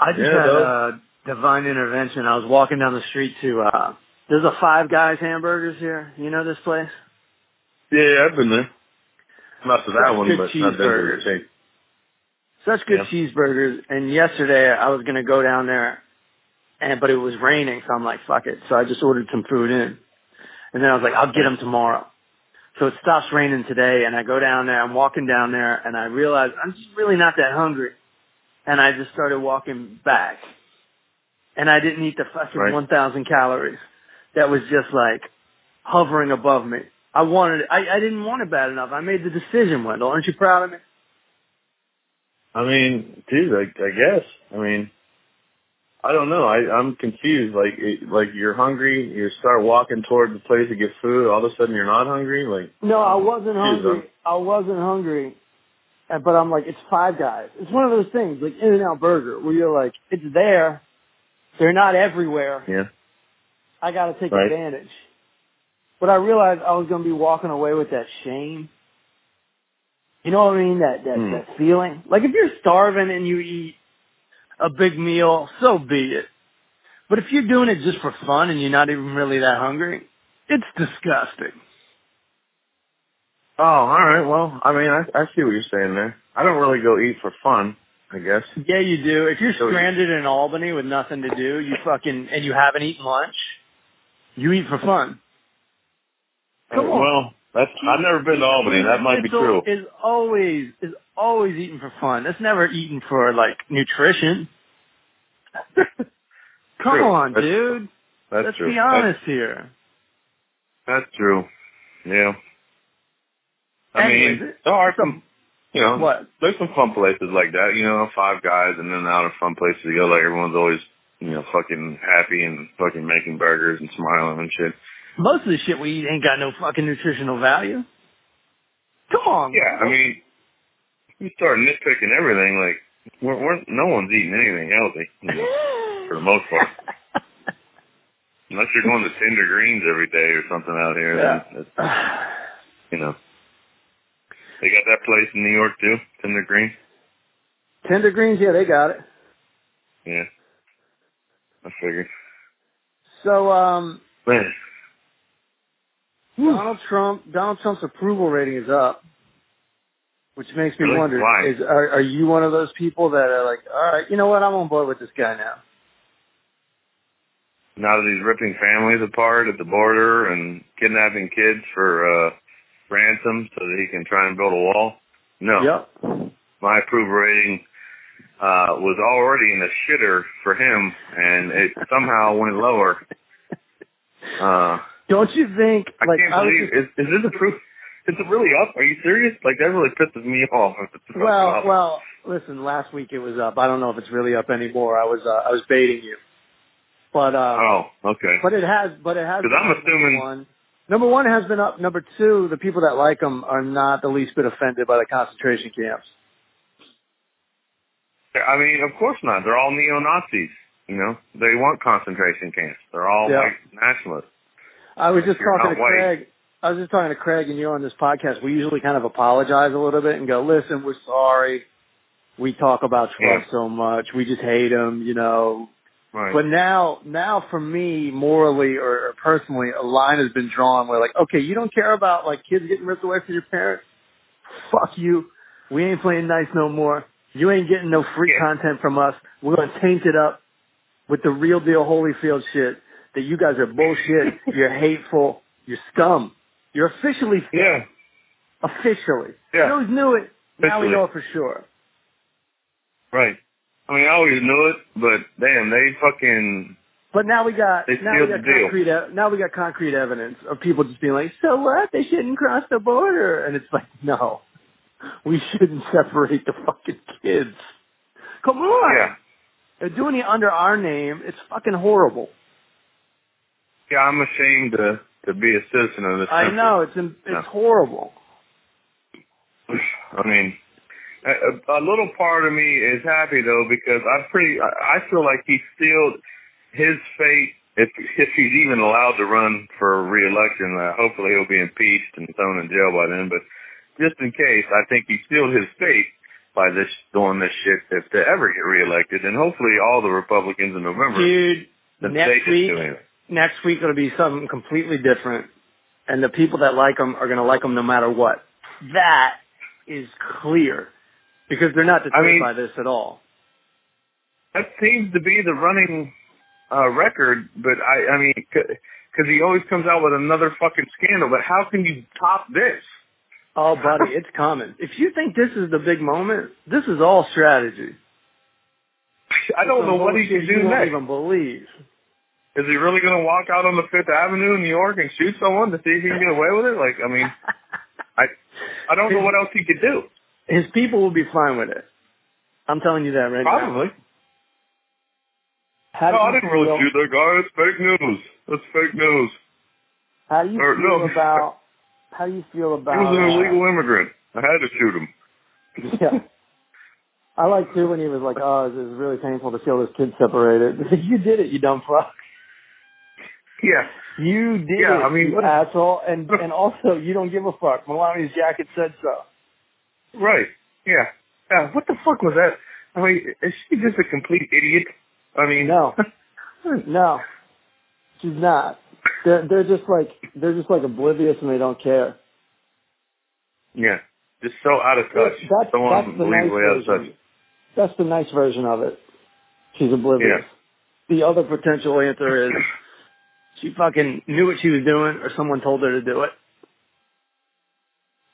I just Yeah, had a divine intervention. I was walking down the street to, uh, there's a Five Guys hamburgers here. You know this place? Yeah, I've been there. Not to that Such one, good but not that cheeseburgers. to such good Yeah. cheeseburgers. And yesterday I was gonna go down there, and but it was raining, so I'm like, fuck it. So I just ordered some food in, and then I was like, I'll get them tomorrow. So it stops raining today, and I go down there. I'm walking down there, and I realize I'm just really not that hungry, and I just started walking back, and I didn't eat the fucking Right. 1,000 calories. That was just like hovering above me. I wanted it. I, I didn't want it bad enough. I made the decision, Wendell. Aren't you proud of me? I mean, dude, I, I guess. I mean, I don't know. I, I'm confused. Like, it, like you're hungry, you start walking toward the place to get food. All of a sudden, you're not hungry. Like, No, I wasn't hungry. I wasn't hungry. Uh, But I'm like, it's Five Guys. It's one of those things, like In and Out Burger, where you're like, it's there. They're not everywhere. yeah, I got to take Right. advantage. But I realized I was going to be walking away with that shame. You know what I mean? That that Hmm. that feeling. Like if you're starving and you eat a big meal, so be it. But if you're doing it just for fun and you're not even really that hungry, it's disgusting. Oh, all right. Well, I mean, I, I see what you're saying there. I don't really go eat for fun. I guess. Yeah, you do. If you're So you- stranded in Albany with nothing to do, you fucking and you haven't eaten lunch, you eat for fun. Come on. Well, that's. I've never been to Albany. That might be true. Is always is always eating for fun. That's never eating for like nutrition. Come True. on, That's- dude. That's Let's true. be honest here. That's, that's true. Yeah. I Anyways, mean, there are some. You know, What? there's some fun places like that. You know, five guys, and then out of fun places to go. Like everyone's always, you know, fucking happy and fucking making burgers and smiling and shit. Most of the shit we eat ain't got no fucking nutritional value. Come on. Yeah, I mean, you start nitpicking everything. Like, we're, we're no one's eating anything healthy you know, for the most part. Unless you're going to Tender Greens every day or something out here, Yeah. then it's, you know. They got that place in New York too, Tender Greens. Tender greens, yeah, they got it. Yeah, I figured. So, um, Man, Donald Trump, Donald Trump's approval rating is up, which makes me Really? wonder: Why? is are, are you one of those people that are like, all right, you know what, I'm on board with this guy now? now that he's ripping families apart at the border and kidnapping kids for uh ransom so that he can try and build a wall. No. Yep. my approval rating uh was already in the shitter for him and it somehow went lower. Uh Don't you think? I like, can't was believe just- is, is this approved is it really up? Are you serious? Like that really pisses me off. well, well, listen. Last week it was up. I don't know if it's really up anymore. I was, uh, I was baiting you, but, uh, Oh, okay. but it has, but it has. Because I'm assuming- number one. Number one has been up. Number two, the people that like them are not the least bit offended by the concentration camps. I mean, of course not. They're all neo Nazis. You know, they want concentration camps. They're all Yeah. white nationalists. I was just you're talking to white. I was just talking to Craig and you on this podcast. We usually kind of apologize a little bit and go, listen, we're sorry. We talk about Trump Yeah. so much. We just hate him, you know. Right. But now, now for me, morally or, or personally, a line has been drawn where like, okay, you don't care about like kids getting ripped away from your parents. Fuck you. We ain't playing nice no more. You ain't getting no free Yeah. content from us. We're gonna taint it up with the real deal Holyfield shit that you guys are bullshit. you're hateful. You're scum. You're officially yeah. Officially. Yeah. Always knew it. Now we know it for sure. Right. I mean, I always knew it, but damn, they fucking But now we got They now we got concrete e- now we got concrete evidence of people just being like, so what? They shouldn't cross the border, and it's like, no, we shouldn't separate the fucking kids. Come on, yeah. they're doing it under our name. It's fucking horrible. Yeah, I'm ashamed to to be a citizen of this country. I know it's in, it's No. horrible. I mean, a, a little part of me is happy though because I'm pretty I I feel like he sealed his fate if if he's even allowed to run for re-election. Uh, hopefully he'll be impeached and thrown in jail by then. But just in case, I think he sealed his fate by this doing this shit if they ever get reelected, and hopefully all the Republicans in November Dude, next week. Next week it'll be something completely different, and the people that like them are going to like them no matter what. That is clear. because they're not deterred I mean- by this at all. That seems to be the running uh, record, but I, I mean, because he always comes out with another fucking scandal. But how can you top this? Oh, buddy, it's coming. If you think this is the big moment, this is all strategy. I don't know what he can do you won't next. even believe. Is he really going to walk out on the Fifth Avenue in New York and shoot someone to see if he can get away with it? Like, I mean, I, I don't know what else he could do. His people will be fine with it. I'm telling you that right now. Probably. No, I didn't really feel- shoot that guy. It's fake news. That's fake news. How do you or, feel no. about? How do you feel about? He was an uh, illegal immigrant. I had to shoot him. Yeah. I like too when he was like, "Oh, it was really painful to see all those kids separated." you did it, you dumb fuck. Yeah. You did Yeah, it, I mean, you asshole. And and also, you don't give a fuck. Melania's jacket said so. Right. Yeah. Yeah. What the fuck was that? I mean, is she just a complete idiot? I mean, No. No, she's not. They're they're just like they're just like oblivious and they don't care. yeah. Just so out of touch. That's, so that's the nice unbelievably out of touch. version. That's the nice version of it. She's oblivious. The other potential answer is she fucking knew what she was doing, or someone told her to do it.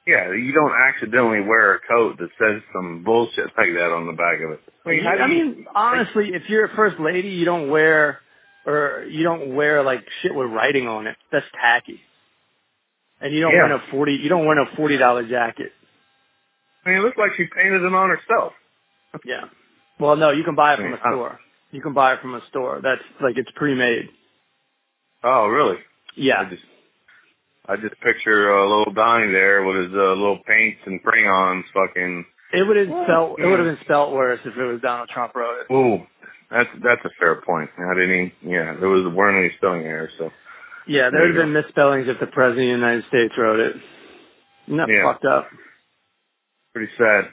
Yeah, you don't accidentally wear a coat that says some bullshit like that on the back of it. I mean, I mean, honestly, if you're a first lady, you don't wear or you don't wear like shit with writing on it. That's tacky. And you don't Yeah. wear no forty. You don't wear a forty dollar jacket. I mean, it looks like she painted it on herself. Yeah. Well, no, you can buy it from a I mean, I- store. You can buy it from a store. That's like it's pre-made. Oh, really? Yeah. I just, I just picture uh, little Donnie there with his uh, little paints and crayons, fucking. It would have spelt. It would have been spelt worse if it was Donald Trump wrote it. Ooh, that's that's a fair point. I didn't. Even, yeah, there was weren't any spelling errors, so. Yeah, there There would have been misspellings if the president of the United States wrote it. That Yeah. fucked up? Pretty sad.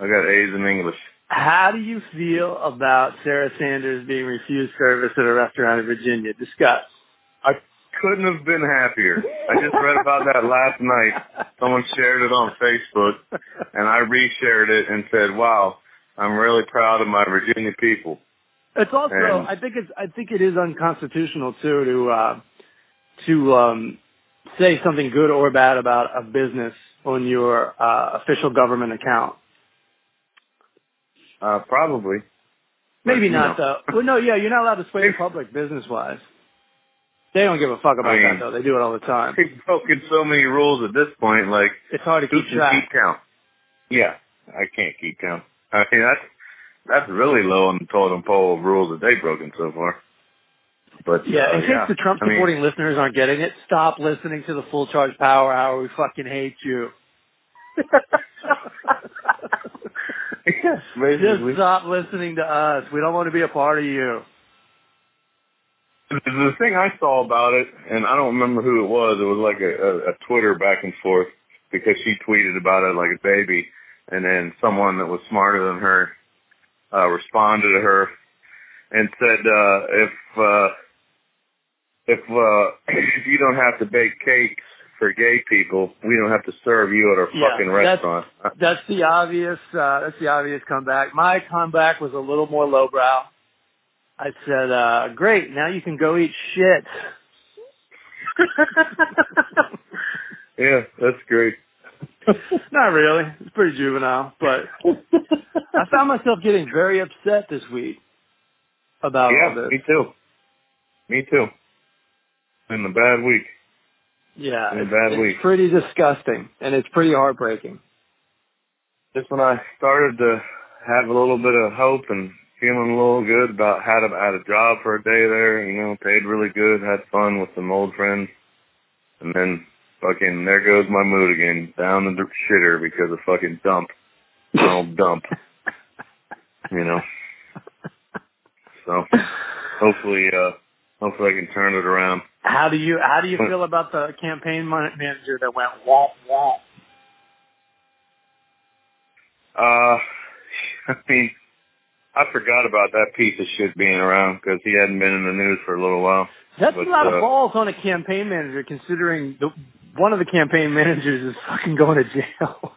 I got A's in English. How do you feel about Sarah Sanders being refused service at a restaurant in Virginia? Discuss. Couldn't have been happier. I just read about that last night. Someone shared it on Facebook, and I reshared it and said, "Wow, I'm really proud of my Virginia people." It's also, And- I think it's, I think it is unconstitutional too to uh, to um, say something good or bad about a business on your uh, official government account. Uh, probably. Maybe you not know. though. Well, no, yeah, you're not allowed to sway the public business wise. They don't give a fuck about I mean- that though. They do it all the time. They've broken so many rules at this point. Like, It's hard to keep track. keep count? Yeah, I can't keep count. I mean, that's that's really low on the totem pole of rules that they've broken so far. But Yeah, uh, in case yeah. the Trump I mean, supporting listeners aren't getting it, stop listening to the Full Charge Power Hour. We fucking hate you. yes, Just stop listening to us. We don't want to be a part of you. The thing I saw about it, and I don't remember who it was. It was like a, a, a Twitter back and forth because she tweeted about it like a baby, and then someone that was smarter than her uh, responded to her and said, uh, "If uh, if uh, if you don't have to bake cakes for gay people, we don't have to serve you at our Yeah, fucking restaurant." Uh, That's the obvious. Uh, that's the obvious comeback. My comeback was a little more lowbrow. I said, uh, "Great, now you can go eat shit." yeah, that's great. Not really. It's pretty juvenile, but I found myself getting very upset this week about all yeah, this. me too. Me too. In a bad week. Yeah, Been a it's, bad it's week. pretty disgusting, and it's pretty heartbreaking. just when I started to have a little bit of hope and feeling a little good about had a had a job for a day there, you know, paid really good, had fun with some old friends, and then fucking there goes my mood again, down the shitter because of fucking dump, Donald Dump, you know. So hopefully, uh, hopefully I can turn it around. How do you How do you feel about the campaign manager that went womp womp? Uh, I mean, I forgot about that piece of shit being around because he hadn't been in the news for a little while. That's But, a lot uh, of balls on a campaign manager, considering the, one of the campaign managers is fucking going to jail.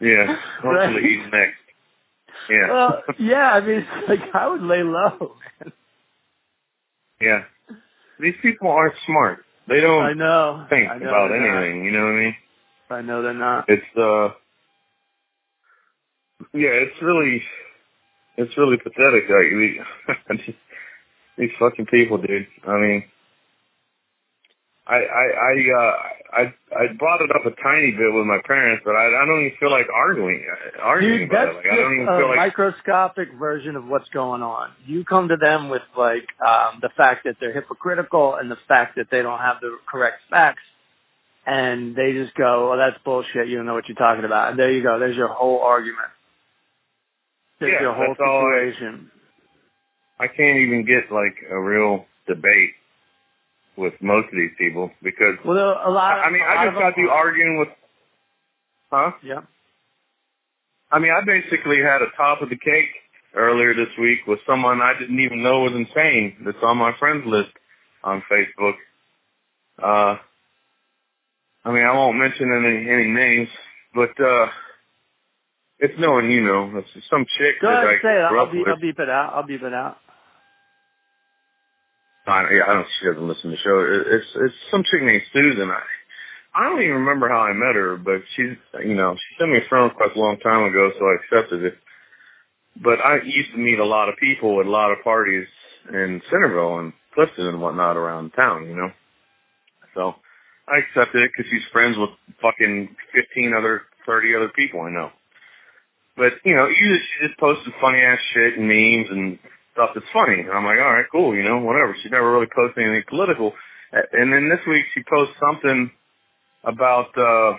Yeah. Hopefully he's next. Yeah. Well, yeah. I mean, it's like I would lay low, man. yeah. These people aren't smart. They don't I know. think I know about they're not. anything. You know what I mean? I know they're not. It's uh. Yeah, it's really, it's really pathetic. Like we, these fucking people, dude. I mean, I I I uh I I brought it up a tiny bit with my parents, but I I don't even feel like arguing arguing Dude, about that's it. Like I don't even just feel a like microscopic version of what's going on. You come to them with like um, the fact that they're hypocritical and the fact that they don't have the correct facts, and they just go, "Well, that's bullshit. You don't know what you're talking about." And there you go. There's your whole argument. There's Yeah, your whole all I- I can't even get like a real debate with most of these people because well, a lot. I mean I just got through arguing with huh? Yeah. I mean I basically had a top of the cake earlier this week with someone I didn't even know was insane that's on my friends list on Facebook. Uh I mean I won't mention any any names, but uh it's no one you know. It's some chick Go that ahead, I say it. I'll with. I'll beep it out. I'll beep it out. I, yeah, I don't. She doesn't listen to the show. It, it's it's some chick named Susan. I I don't even remember how I met her, but she's you know she sent me a friend request a long time ago, so I accepted it. But I used to meet a lot of people at a lot of parties in Centerville and Clifton and whatnot around town, you know. So I accepted it because she's friends with fucking fifteen other, thirty other people I know. But you know, usually she just posted funny ass shit and memes and stuff that's funny. And I'm like, all right, cool, you know, whatever. She never really posted anything political. And then this week she posted something about uh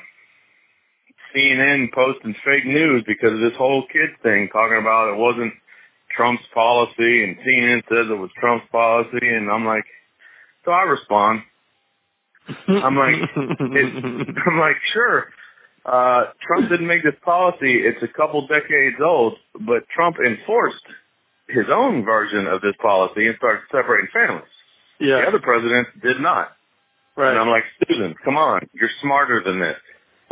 CNN posting fake news because of this whole kid thing, talking about it wasn't Trump's policy, and CNN says it was Trump's policy, and I'm like, so I respond. I'm like, it, I'm like, sure. Uh, Trump didn't make this policy. It's a couple decades old, but Trump enforced his own version of this policy and started separating families. yeah. The other presidents did not. right. And I'm like, Susan, come on, you're smarter than this.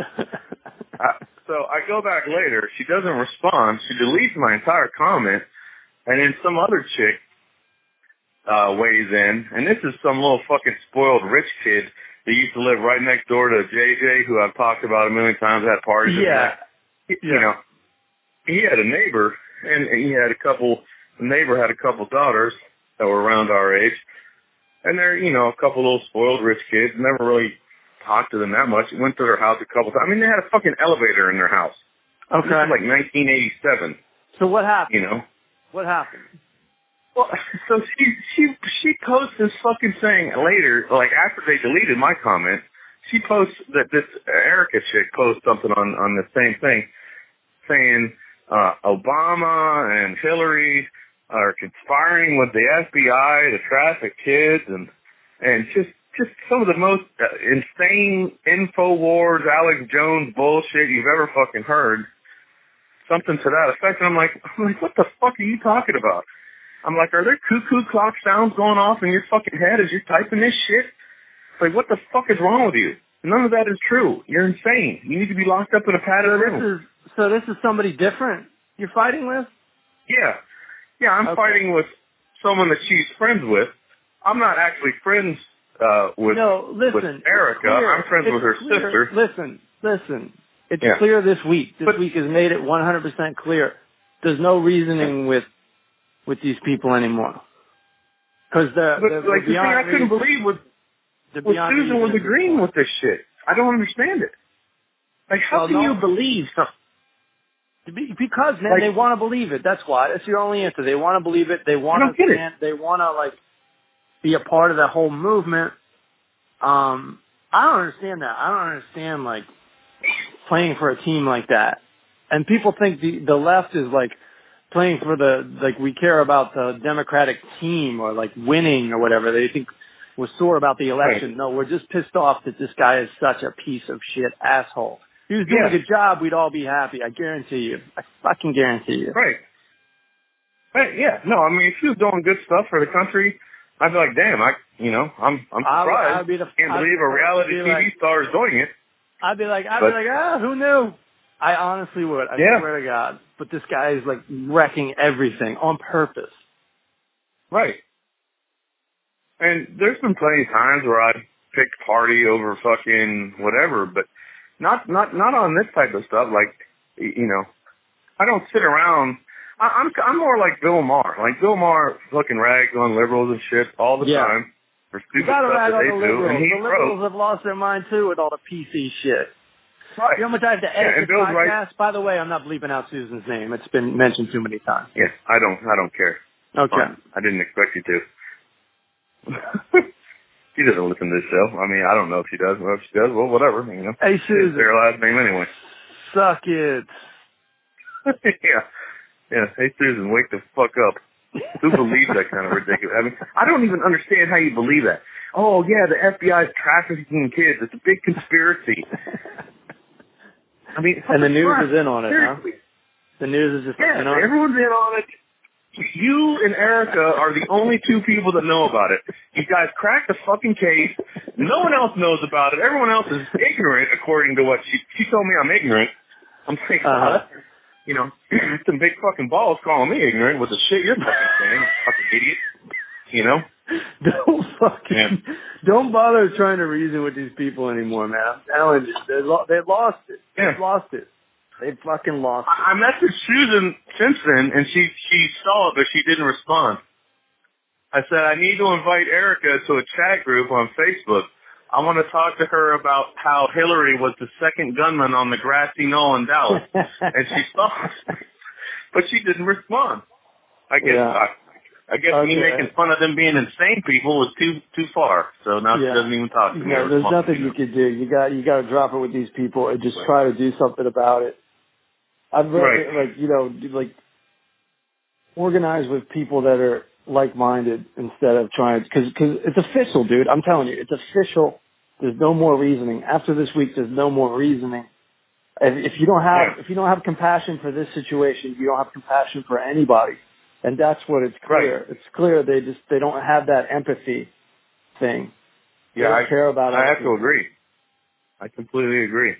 I, so I go back later. She doesn't respond. She deletes my entire comment, and then some other chick uh, weighs in, and this is some little fucking spoiled rich kid that used to live right next door to JJ, who I've talked about a million times at parties. yeah. that. Yeah. You know, he had a neighbor, and he had a couple. The neighbor had a couple daughters that were around our age, and they're you know a couple little spoiled rich kids. Never really talked to them that much. Went to their house a couple times. I mean, they had a fucking elevator in their house. This Okay. like 1987. so what happened? You know. What happened? Well, so she she she posts this fucking thing later, like after they deleted my comment. She posts that this Erica chick posts something on on the same thing, saying uh Obama and Hillary are conspiring with the FBI to traffic kids and and just just some of the most uh, insane Infowars, Alex Jones bullshit you've ever fucking heard. Something to that effect. And I'm like, I'm like, what the fuck are you talking about? I'm like, are there cuckoo clock sounds going off in your fucking head as you're typing this shit? Like, what the fuck is wrong with you? None of that is true. You're insane. You need to be locked up in a padded So room. this is so this is somebody different you're fighting with? Yeah. Yeah, I'm Okay. fighting with someone that she's friends with. I'm not actually friends uh with no, listen. with Erica. I'm friends it's with her clear- sister. Listen, listen. It's Yeah. clear this week. This But- week has made it 100% clear. There's no reasoning with with these people anymore. Because the, the, like the thing I couldn't believe was was Susan was reason at this agreeing with this shit. I don't understand it. Like how Well, can no. you believe something? Because man, Like- they want to believe it. That's why. That's your only answer. They want to believe it. They want to stand. They want to like be a part of that whole movement. Um, I don't understand that. I don't understand like playing for a team like that. And people think the the left is like playing for the like we care about the Democratic team or like winning or whatever. They think we're sore about the election. No, we're just pissed off that this guy is such a piece of shit asshole. If he was doing Yeah. a good job, we'd all be happy. I guarantee you. I fucking guarantee you. Right. Right, yeah. No, I mean if she was doing good stuff for the country, I'd be like, damn, I you know, I'm I'm surprised. I would be the- Can't I'd- believe a reality TV like- star is doing it. I'd be like, I'd But- be like, ah, who knew? I honestly would. I Yeah. swear to God. But this guy is like wrecking everything on purpose. Right. And there's been plenty of times where I picked party over fucking whatever, but not not not on this type of stuff. Like, you know, I don't sit around. I, I'm I'm more like Bill Maher. Like Bill Maher fucking rags on liberals and shit all the Yeah. time for stupid stuff rag that on they the do, liberals. and he The liberals wrote. have lost their mind too with all the PC shit. Right. You know how much I have to edit this Bill's podcast? right. By the way, I'm not bleeping out Susan's name. It's been mentioned too many times. Yeah, I don't I don't care. Okay. Fine. I didn't expect you to. she doesn't listen to this show. I mean, I don't know if she does. Well, if she does, well, whatever. You know, Hey it's Susan, their last name anyway. suck it. yeah, yeah. Hey, Susan, wake the fuck up. Who believes that kind of ridiculous? I mean, I don't even understand how you believe that. Oh yeah, the FBI is trafficking kids. It's a big conspiracy. I mean, And the news is in on it, huh? The news is just Yeah, in on it. everyone's in on it. You and Erica are the only two people that know about it. You guys cracked the fucking case. No one else knows about it. Everyone else is ignorant, according to what she she told me. I'm ignorant. I'm like, Uh-huh. you know, some big fucking balls calling me ignorant with the shit you're fucking saying, fucking idiot. You know? Don't fucking Yeah. don't bother trying to reason with these people anymore, man. I'm telling you, they lo- they lost it. Yeah. They've lost it. They fucking lost it. I, I messaged Susan since then, and she she saw it, but she didn't respond. I said I need to invite Erica to a chat group on Facebook. I want to talk to her about how Hillary was the second gunman on the grassy knoll in Dallas, and she saw it, but she didn't respond. I guess Yeah. I, I guess me Okay. making fun of them being insane people was too too far. So now Yeah. she doesn't even talk to me. or there's respond to nothing me. you could do. You got you got to drop it with these people and just try to do something about it. I'd rather like you know like organize with people that are like-minded instead of trying because because it's official, dude. I'm telling you, it's official. There's no more reasoning after this week. There's no more reasoning. If, if you don't have if you don't have compassion for this situation, you don't have compassion for anybody, and that's what it's clear. Right. It's clear they just they don't have that empathy thing. They Yeah, don't I care about. I have to agree. I completely agree.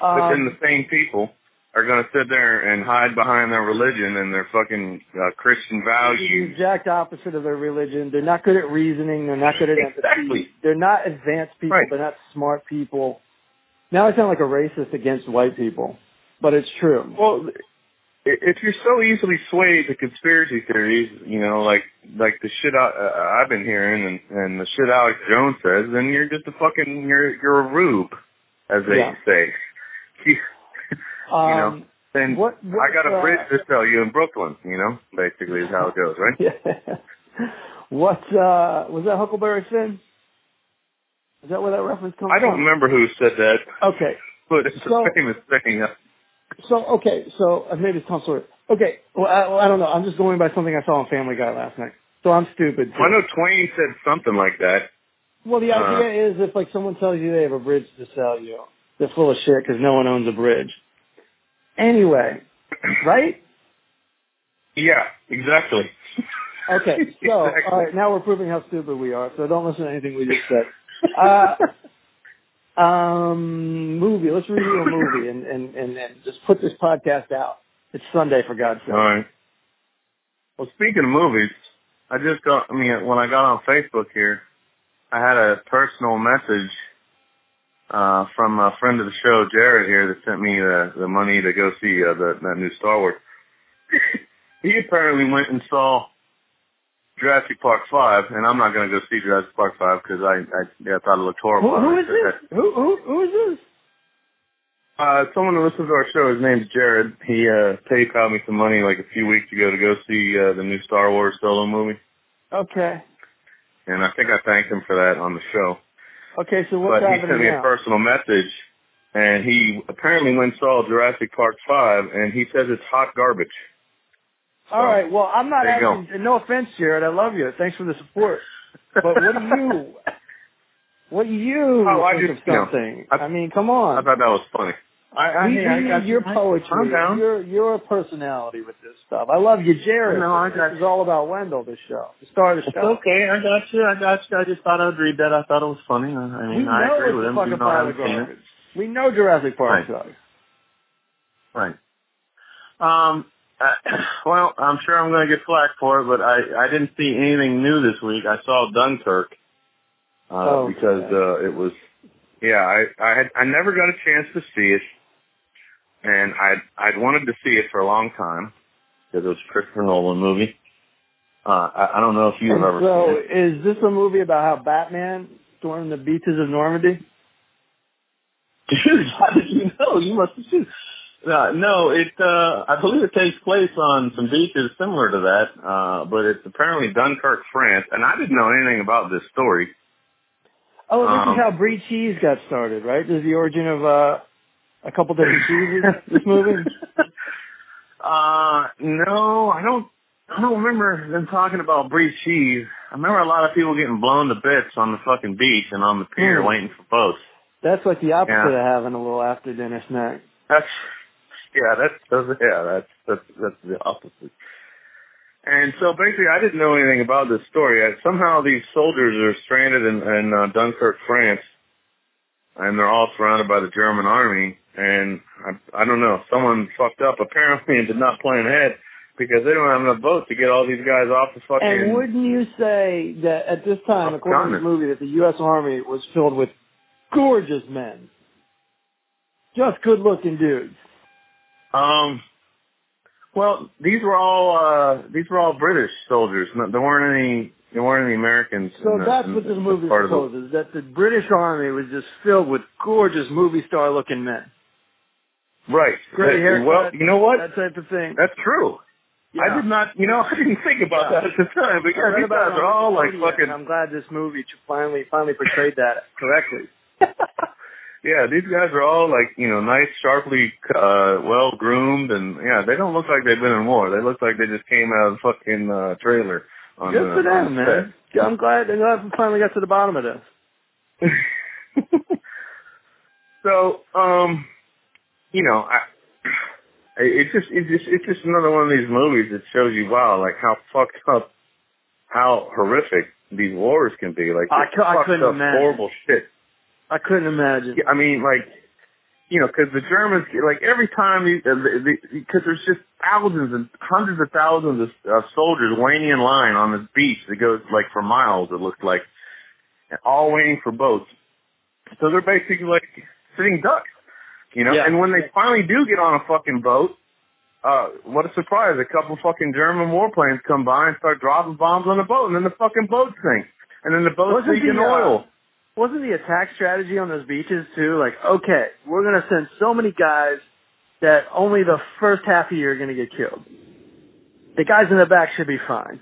But Um, then the same people are going to sit there and hide behind their religion and their fucking uh, Christian values. the exact opposite of their religion. They're not good at reasoning. They're not good at empathy. Exactly. They're not advanced people. Right. They're not smart people. Now I sound like a racist against white people, but it's true. Well, if you're so easily swayed to conspiracy theories, you know, like like the shit I, uh, I've been hearing and, and the shit Alex Jones says, then you're just a fucking you're you're a rube, as they Yeah. say. You, Um, know, then what, what, I got a uh, bridge to sell you in Brooklyn. You know, basically is how it goes, right? Yeah. what uh, was that? Huckleberry Finn? Is that where that reference comes I don't from? remember who said that, Okay, but it's So- a famous thing. So okay, so uh, maybe it's Tom Sawyer. Okay, well I, well, I don't know. I'm just going by something I saw on Family Guy last night. So I'm stupid. too. I know Twain said something like that. Well, the Uh, idea is if like someone tells you they have a bridge to sell you, they're full of shit because no one owns a bridge. Anyway, right? Yeah, exactly. Okay, so Exactly. all right, now we're proving how stupid we are. So don't listen to anything we just said. Uh, um, movie. Let's review a movie and, and and and just put this podcast out. It's Sunday for God's sake. All right. Well, speaking of movies, I just got. I mean, when I got on Facebook here, I had a personal message uh from a friend of the show, Jared here, that sent me the the money to go see uh, the that new Star Wars. he apparently went and saw Jurassic Park Five, and I'm not going to go see Jurassic Park Five because I I, yeah, I thought it looked horrible. Who, who is this? Who who who is this? Uh, someone who listens to our show, his name's Jared. He uh PayPal me some money like a few weeks ago to go see uh, the new Star Wars solo movie, Okay. and I think I thanked him for that on the show. Okay. So what's but he sent me now? a personal message, and he apparently went and saw Jurassic Park Five, and he says it's hot garbage. All right. Well, I'm not There you asking. No offense, Jared. I love you. Thanks for the support. But what do you? What do you Oh, I think just- of you know, something? I- I, mean, come on. I thought that was funny. I, I, we, hey, we I need got your poetry, I'm down. your your personality with this stuff. I love you, Jared. No, I got this got is all about Wendell. This show, the star of the It's show. okay. I got you. I got you. I just thought I'd read that. I thought it was funny. I I We mean, I agree with him. fucking even though I pile of haven't seen it. garbage. We know Jurassic Park Right. sucks. Right. Um. Uh, well, I'm sure I'm going to get flack for it, but I I didn't see anything new this week. I saw Dunkirk uh, Oh, because uh, it was. Yeah, I I had I never got a chance to see it, and I I'd wanted to see it for a long time because it was a Christopher Nolan movie. Uh, I, I don't know if you've And ever so, seen it. is this a movie about how Batman stormed the beaches of Normandy? Dude, how did you know? You must have seen. Uh, no, it. Uh, I believe it takes place on some beaches similar to that, uh, but it's apparently Dunkirk, France, and I didn't know anything about this story. Oh, this Um, is how Brie Cheese got started, right? This is the origin of uh, a couple different cheeses. this movie. uh, no, I don't. I don't remember them talking about brie cheese. I remember a lot of people getting blown to bits on the fucking beach and on the pier Hmm. waiting for boats. That's like the opposite Yeah. of having a little after dinner snack. That's yeah, that's, that's yeah, that's that's that's the opposite. And so basically, I didn't know anything about this story. I, somehow these soldiers are stranded in, in uh, Dunkirk, France, and they're all surrounded by the German army. And I, I don't know, someone fucked up apparently and did not plan ahead because they don't have enough boats to get all these guys off the fucking. And wouldn't you say that at this time, according to the movie, that the U.S. Army was filled with gorgeous men, just good-looking dudes? Um. Well, these were all uh these were all British soldiers. No, there weren't any there weren't any Americans. So the, that's what this movie of the- that the British Army was just filled with gorgeous movie star looking men. Right. Great haircut. Well, you know what? That type of thing. That's true. I did not, you know, I didn't think about Yeah. that at the time. But yeah, these guys are all like fucking. I'm glad this movie finally finally portrayed that correctly. yeah, these guys are all like, you know, nice, sharply, uh, well groomed, and yeah, they don't look like they've been in war. They look like they just came out of the fucking uh, trailer. On Good for on them, the man. I'm glad. I'm glad we finally got to the bottom of this. so, um, you know, I, it just, it just, it's just another one of these movies that shows you, wow, like how fucked up, how horrific these wars can be. Like, I cou- I couldn't up, imagine. horrible shit. I couldn't imagine. I mean, like, you know, because the Germans, like, every time you, because there's just thousands and hundreds of thousands of uh, soldiers waiting in line on this beach that goes like for miles. It looks like, and all waiting for boats. So they're basically like sitting ducks, you know. Yeah. And when they finally do get on a fucking boat, uh, what a surprise! A couple fucking German warplanes come by and start dropping bombs on the boat, and then the fucking boat sinks, and then the boat's Wasn't leaking the, uh, oil. Wasn't the attack strategy on those beaches too? Like, okay, we're gonna send so many guys that only the first half of you are gonna get killed. The guys in the back should be fine.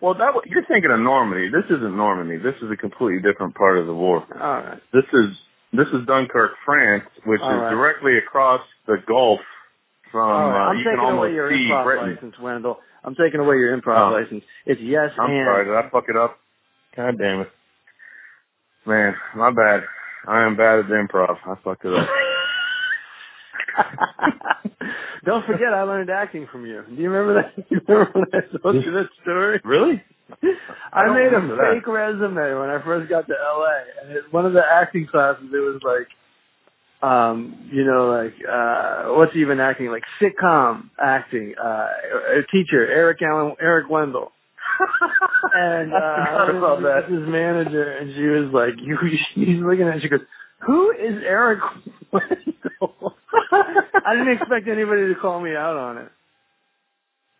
Well, that you're thinking of Normandy. This isn't Normandy. This is a completely different part of the war. All right. This is this is Dunkirk, France, which All is right. directly across the Gulf from. Right. uh, I'm you can taking away almost your see improv Britain. license, Wendell. I'm taking away your improv Oh. license. It's yes I'm and. sorry, did I fuck it up? God damn it, man, my bad. I am bad at the improv. I fucked it up. Don't forget, I learned acting from you. Do you remember that? Do you remember when I told you that story? really? I I, made a remember that. fake resume when I first got to LA, and it, one of the acting classes, it was like, um, you know, like uh, what's even acting? Like sitcom acting. Uh, a teacher, Eric Allen, Eric Wendell. And uh, I forgot about. His manager, and she was like, "You." She's looking at. It, she goes, "Who is Eric I didn't expect anybody to call me out on it.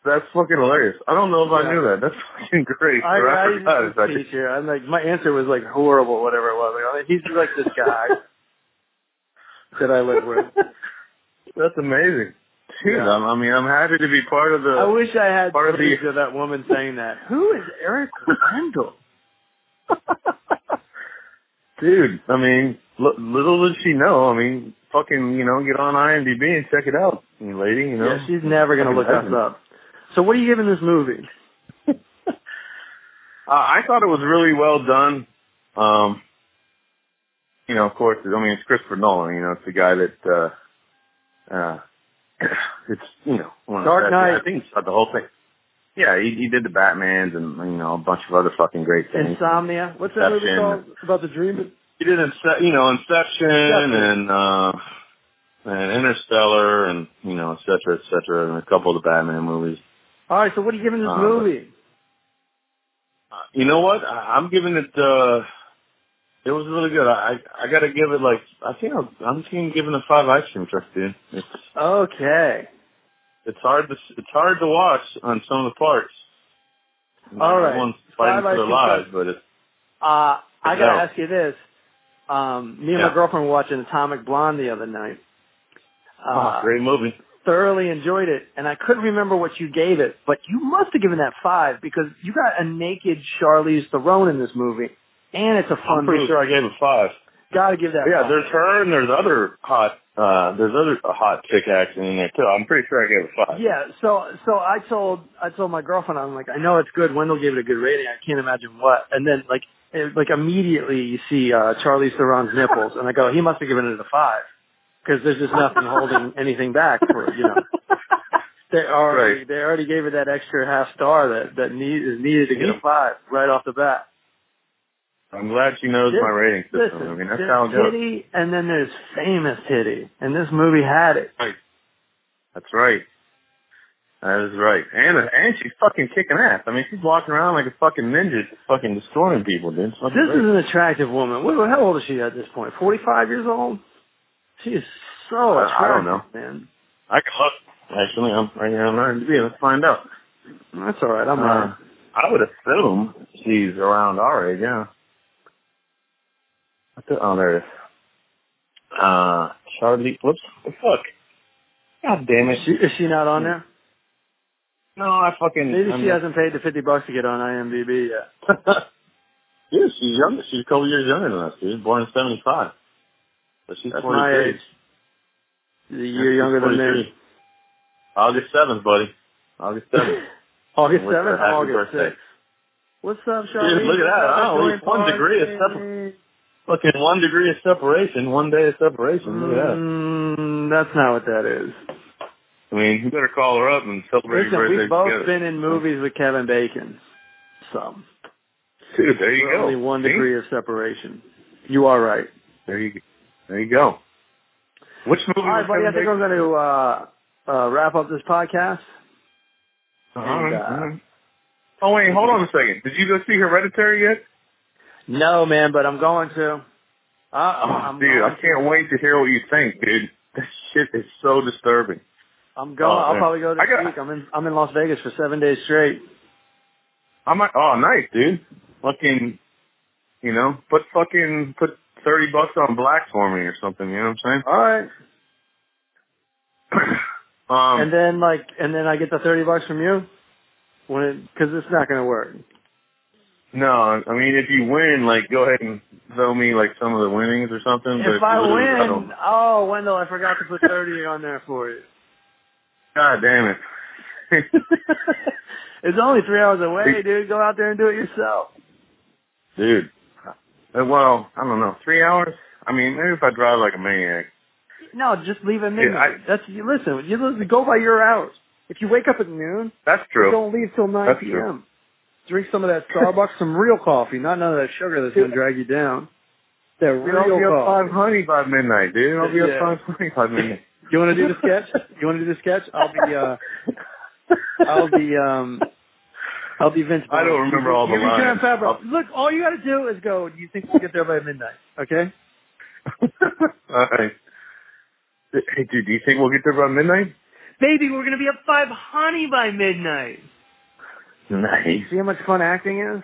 That's fucking hilarious. I don't know if I knew that. That's fucking great. I, I, forgot I it. I was a just- teacher. I'm like, my answer was like horrible, whatever it was. Like, he's like this guy that I live with. That's amazing. Dude, Yeah. I'm, I mean, I'm happy to be part of the. I wish I had part of the- of that woman saying that. Who is Eric Wendell? Dude, I mean, l- little did she know. I mean, fucking, you know, get on IMDb and check it out, lady. You know. Yeah, she's never gonna look us up. So what are you giving this movie? Uh, I thought it was really well done. Um, you know, of course, I mean, it's Christopher Nolan. You know, it's the guy that, uh, uh, it's you know, one of Dark Knight. I think the whole thing. Yeah, he, he did the Batman's and you know a bunch of other fucking great things. Insomnia. What's that movie Inception. called? About the dream? He did, Ince- you know, Inception Inception. and uh, and Interstellar, and you know, et cetera, et cetera, and a couple of the Batman movies. All right, so what are you giving this Uh, movie? Uh, You know what? I, I'm giving it. uh It was really good. I I got to give it like I think I'm, I'm thinking giving it five ice cream trucks, dude. It's Okay. it's hard to it's hard to watch on some of the parts. All right. Everyone's fighting Five for their lives, but it's Uh, I gotta No. ask you this. Um, me and Yeah. my girlfriend were watching Atomic Blonde the other night. Uh, oh, great movie. thoroughly enjoyed it, and I couldn't remember what you gave it, but you must have given that five because you got a naked Charlize Theron in this movie, and it's a fun I'm pretty movie. sure I gave it five. Gotta give that. Yeah, five. there's her and there's other hot uh there's other hot chick action in there too. I'm pretty sure I gave it five. Yeah, so so I told I told my girlfriend I'm like I know it's good. Wendell gave it a good rating. I can't imagine what. And then like it, like immediately you see uh Charlize Theron's nipples, and I go he must have given it a five because there's just nothing holding anything back for you know. They already Right. they already gave it that extra half star that that need, is needed to get a five right off the bat. I'm glad she knows This- my rating system. Listen, I mean that's there's how it goes. titty and then there's famous titty, and this movie had it. Right. That's right. That is right. And and she's fucking kicking ass. I mean she's walking around like a fucking ninja just fucking destroying people, dude. This great. is an attractive woman. What, how old is she at this point? Forty-five years old. She is so I- I don't know. man. I can look. Actually, I'm right here on IMDb. Let's find out. That's all right. I'm Uh. I would assume she's around our age, yeah. What oh, there. Uh, Charlie, whoops, the fuck? God damn it. She, is she not on there? no, I fucking. Maybe I'm she hasn't paid the fifty bucks to get on IMDb yet. yeah, she's younger. She's a couple years younger than us, dude. Born in 75. but she's That's 43. my age. She's a year younger than me. August 7th, buddy. August 7th. August seventh, August sixth. What's up, Charlie? Look at that. Oh, it's one degree of separ- Fucking one degree of separation, one day of separation. Look at that. Mm, that's not what that is. I mean, you better call her up and celebrate Listen, your birthday we've both together. been in movies with Kevin Bacon. Some. Dude, there you we're go. only one See? degree of separation. You are right. There you, there you go. Which movie All right, buddy. I Kevin think I'm going to uh, uh, wrap up this podcast. Right, and, uh, all right. Oh wait, hold on a second. Did you go see Hereditary yet? No, man, but I'm going to. Uh, I'm dude, I can't to. wait to hear what you think, dude. This shit is so disturbing. I'm going. Oh, I'll man. probably go this got- week. I'm in. I'm in Las Vegas for seven days straight. I'm like, oh, nice, dude. Fucking, you know, put fucking put thirty bucks on black for me or something. You know what I'm saying? All right. um, and then like, and then I get the thirty bucks from you when because it's not going to work. No, I mean, if you win, like, go ahead and throw me like some of the winnings or something. but If I lose, I win, oh Wendell, I forgot to put thirty on there for you. God damn it. it's only three hours away, dude. Go out there and do it yourself. Dude. Uh, Well, I don't know. Three hours? I mean, maybe if I drive like a maniac. No, just leave at Yeah. I- That's you listen. You listen, go by your hours. If you wake up at noon, That's true. don't leave till nine That's p.m. true. Drink some of that Starbucks, some real coffee, not none of that sugar that's gonna drag you down. That Dude, I'll be up coffee. five honey by midnight, dude. I'll be Yeah. up five honey by midnight. You want to do the sketch? You want to do the sketch? I'll be uh, I'll be um, I'll be Vince. I don't remember all the you lines. Look, all you got to do is go. Do you think we'll get there by midnight? Okay. All right. Hey, dude, do you think we'll get there by midnight? Baby, we're gonna be up five honey by midnight. Nice. See how much fun acting is?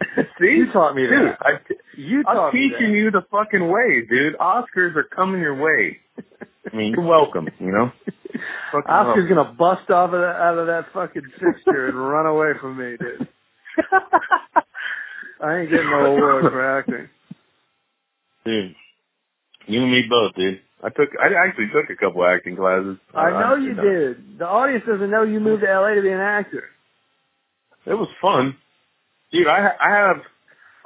See? You taught me Dude, that. I, You I'm taught me teaching you the fucking way, dude. Oscars are coming your way. I mean, you're welcome, you know? Fucking Oscar's welcome. gonna bust off of that, out of that fucking fixture and run away from me, dude. I ain't getting no award for acting. Dude, you and me both, dude. I took, I actually took a couple acting classes. I uh, know you know. did. The audience doesn't know you moved to LA to be an actor. It was fun, dude. I I have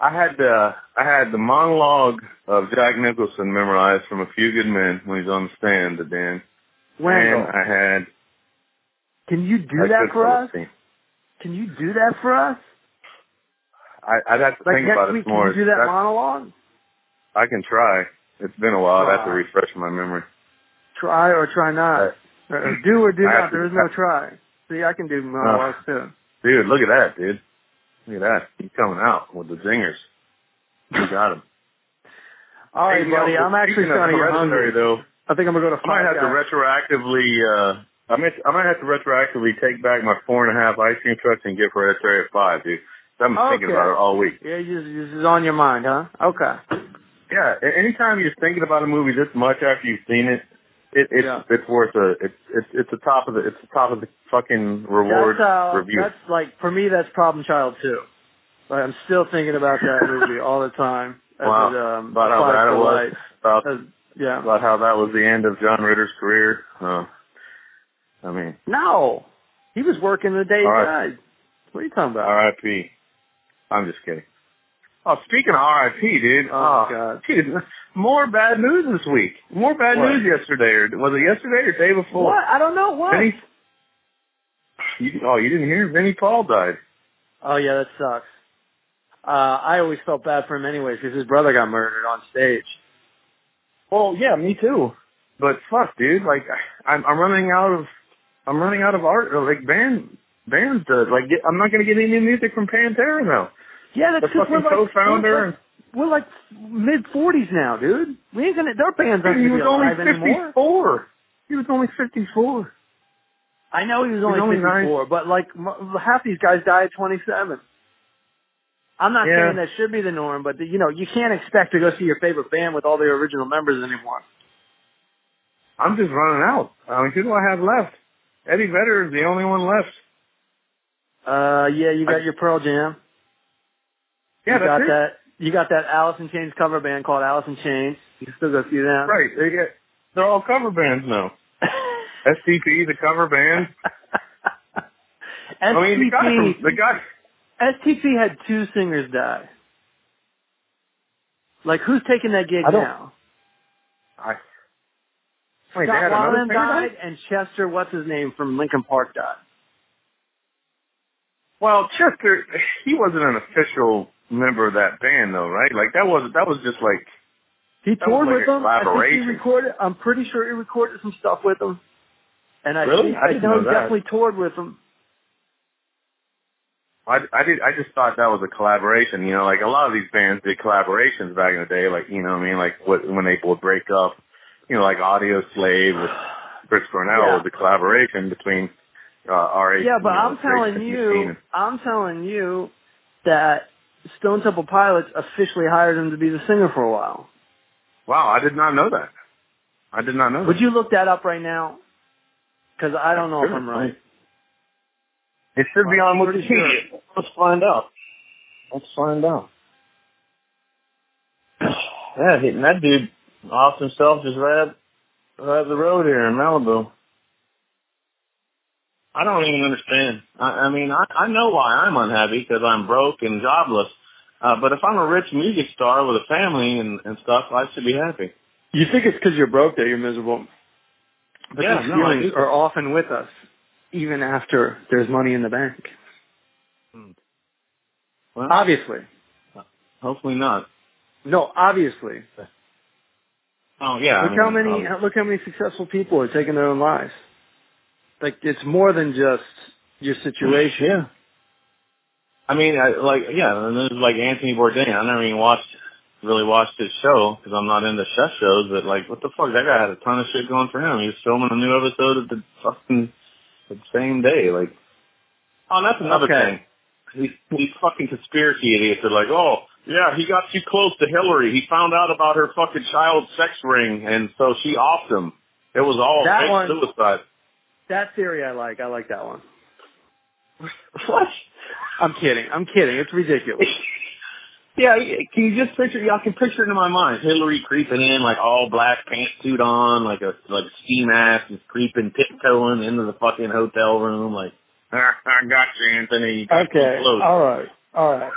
I had the I had the monologue of Jack Nicholson memorized from A Few Good Men when he's on the stand. Dan. Wendell, And I had can you do that for us? scene. Can you do that for us? I I'd have to Like think about week, it can more. you do that That's- monologue? I can try. It's been a while. I'd have to refresh my memory. Try or try not. Uh, Or do or do not. There is no try. See, I can do Uh, monologues too. Dude, look at that, dude. Look at that. He's coming out with the zingers. You got him. All right, Hey, buddy. I'm actually speaking of starting to get hungry. though. I think I'm gonna go to I might have to retroactively. uh I might I might have to retroactively take back my four and a half ice cream trucks and give Hereditary at five, dude. I've been thinking about it all week. Yeah, this is on your mind, huh? Okay. Yeah, a- anytime you're thinking about a movie this much after you've seen it, it it's Yeah. it's worth a it's it's it's the top of the it's the top of the fucking reward That's how. review. That's like for me. That's Problem Child too. Like, I'm still thinking about that movie all the time. Wow. it, um, about how bad it was. About As- yeah. about how that was the end of John Ritter's career. Uh, I mean, No, he was working the day he died. What are you talking about? R.I.P. I'm just kidding. Oh, speaking of R.I.P., dude. Oh, God. Dude, more bad news this week. More bad What? news yesterday, or was it yesterday or day before? What? I don't know what. Vinnie, you, oh, you didn't hear? Vinnie Paul died. Oh yeah, that sucks. Uh, I always felt bad for him anyways because his brother got murdered on stage. Well, yeah, me too. But fuck, dude. Like, I'm, I'm running out of, I'm running out of art, or like band, bands to like. Get, I'm not gonna get any new music from Pantera now. Yeah, that's because we're like, co-founder. We're like, like mid forties now, dude. We ain't gonna. Their bands aren't gonna be alive anymore. 54. He was only 54. I know he was only, only 54, but like half these guys die at 27. I'm not Yeah. saying that should be the norm, but you know, you can't expect to go see your favorite band with all the original members anymore. I'm just running out. I mean, who do I have left? Eddie Vedder is the only one left. Uh, yeah, you got I- your Pearl Jam. Yeah, you got it. that. You got that Alice in Chains cover band called Alice in Chains. You can still go see them. Right. They get, they're all cover bands now. STP, the cover band. I mean, the guy from, STP, the guy, STP had two singers die. Like, who's taking that gig I now? I, wait, they Scott had another Weiland singer die? died, and Chester, what's his name from Linkin Park died. Well, Chester, he wasn't an official member of that band though, right? Like that was, that was just like, He toured like with them. I think he recorded. I'm pretty sure he recorded some stuff with them. And I Really? think I didn't know, know he definitely toured with them. I, I did, I just thought that was a collaboration, you know, like a lot of these bands did collaborations back in the day, like, you know what I mean? Like what, when they would break up, you know, like Audio Slave with Chris Cornell Yeah. was a collaboration between, uh, RH. Yeah, but I'm telling you, I'm telling you that Stone Temple Pilots officially hired him to be the singer for a while. Wow, I did not know that. I did not know Would that. you look that up right now? Because I don't know if I'm right. It should be on I'm pretty Wikipedia. Let's find out. Let's find out. Yeah, he, that dude off himself just right up, right up the road here in Malibu. I don't even understand. I, I mean, I, I know why I'm unhappy because I'm broke and jobless. Uh, but if I'm a rich music star with a family and, and stuff, I should be happy. You think it's because you're broke that you're miserable. But Yeah, these no, feelings are often with us, even after there's money in the bank. Well, Obviously. hopefully not. No, obviously. Oh yeah. Look I how many um, look how many successful people are taking their own lives. Like it's more than just your situation. Yeah. I mean, I, like, yeah, and this is like Anthony Bourdain. I never even watched, really watched his show because I'm not into chef shows. But like, what the fuck? That guy had a ton of shit going for him. He was filming a new episode of the fucking the same day. Like, oh, that's another Okay. thing. These, these fucking conspiracy idiots are like, oh, yeah, he got too close to Hillary. He found out about her fucking child sex ring, and so she offed him. It was all That fake one- suicide. That theory I like. I like that one. What? I'm kidding. I'm kidding. It's ridiculous. Yeah, can you just picture? I can picture it in my mind. Hillary creeping in like all black pantsuit on, like a like a ski mask, just creeping, tiptoeing into the fucking hotel room. Like, "Ah, I got you, Anthony. You got Okay. All right. All right.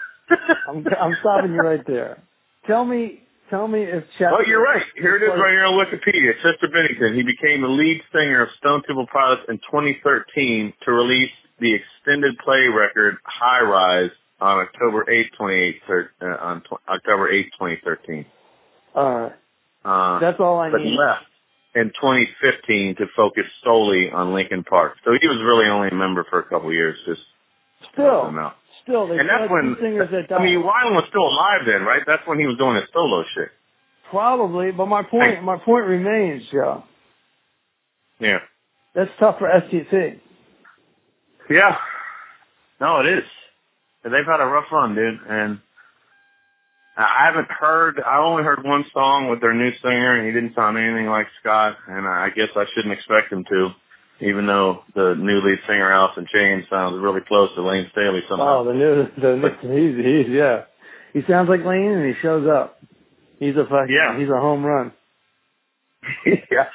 I'm I'm stopping you right there. Tell me tell me if Chester Oh, you're right. Here it is right here on Wikipedia. Chester Bennington. He became the lead singer of Stone Temple Pilots in 2013 to release the extended play record High Rise on October 8, 28, uh, on tw- October 8, 2013. All right. Uh, That's all I but need. left. in 2015 to focus solely on Linkin Park. So he was really only a member for a couple of years, just Still. Still, they And that's when singers that I mean, Weiland was still alive then, right? That's when he was doing his solo shit. Probably, but my point, my point remains, Joe. Yeah. That's tough for STP. Yeah. No, it is. They've had a rough run, dude, and I haven't heard. I only heard one song with their new singer, and he didn't sound anything like Scott. And I guess I shouldn't expect him to, even though the new lead singer, Alice in Chains, sounds really close to Layne Staley somehow. Oh, the new, the new, he's, he's, yeah. He sounds like Layne and he shows up. He's a fucking, Yeah. he's a home run. yeah.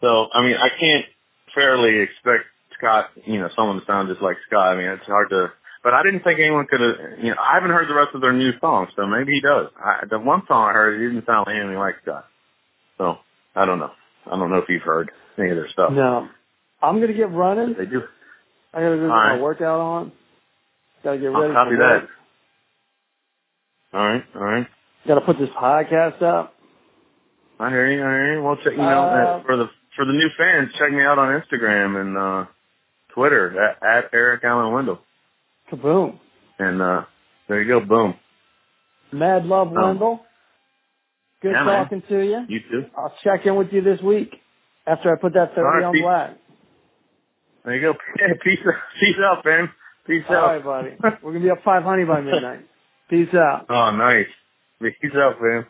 So I mean, I can't fairly expect Scott, you know, someone to sound just like Scott. I mean, it's hard to. But I didn't think anyone could have. You know, I haven't heard the rest of their new songs, so maybe he does. I, the one song I heard, he didn't sound anything like Scott. So I don't know. I don't know if you've heard any of their stuff. No. I'm gonna get running. They do. I gotta go get my workout on. Gotta get ready. I'll copy work. that. All right. All right. Gotta put this podcast up. I hear you. I hear you. Well, check, you know, Uh, uh, for the for the new fans, check me out on Instagram and uh Twitter at, at Eric Allen Wendell. Kaboom. And uh there you go. Boom. Mad love, Oh. Wendell. Good Yeah, man. talking to you. You too. I'll check in with you this week after I put that 30 All right, on black. There you go. Peace out. Peace out, fam. Peace All out. right, buddy. We're gonna be up 500 by midnight. Peace out. oh, nice. Peace out, fam.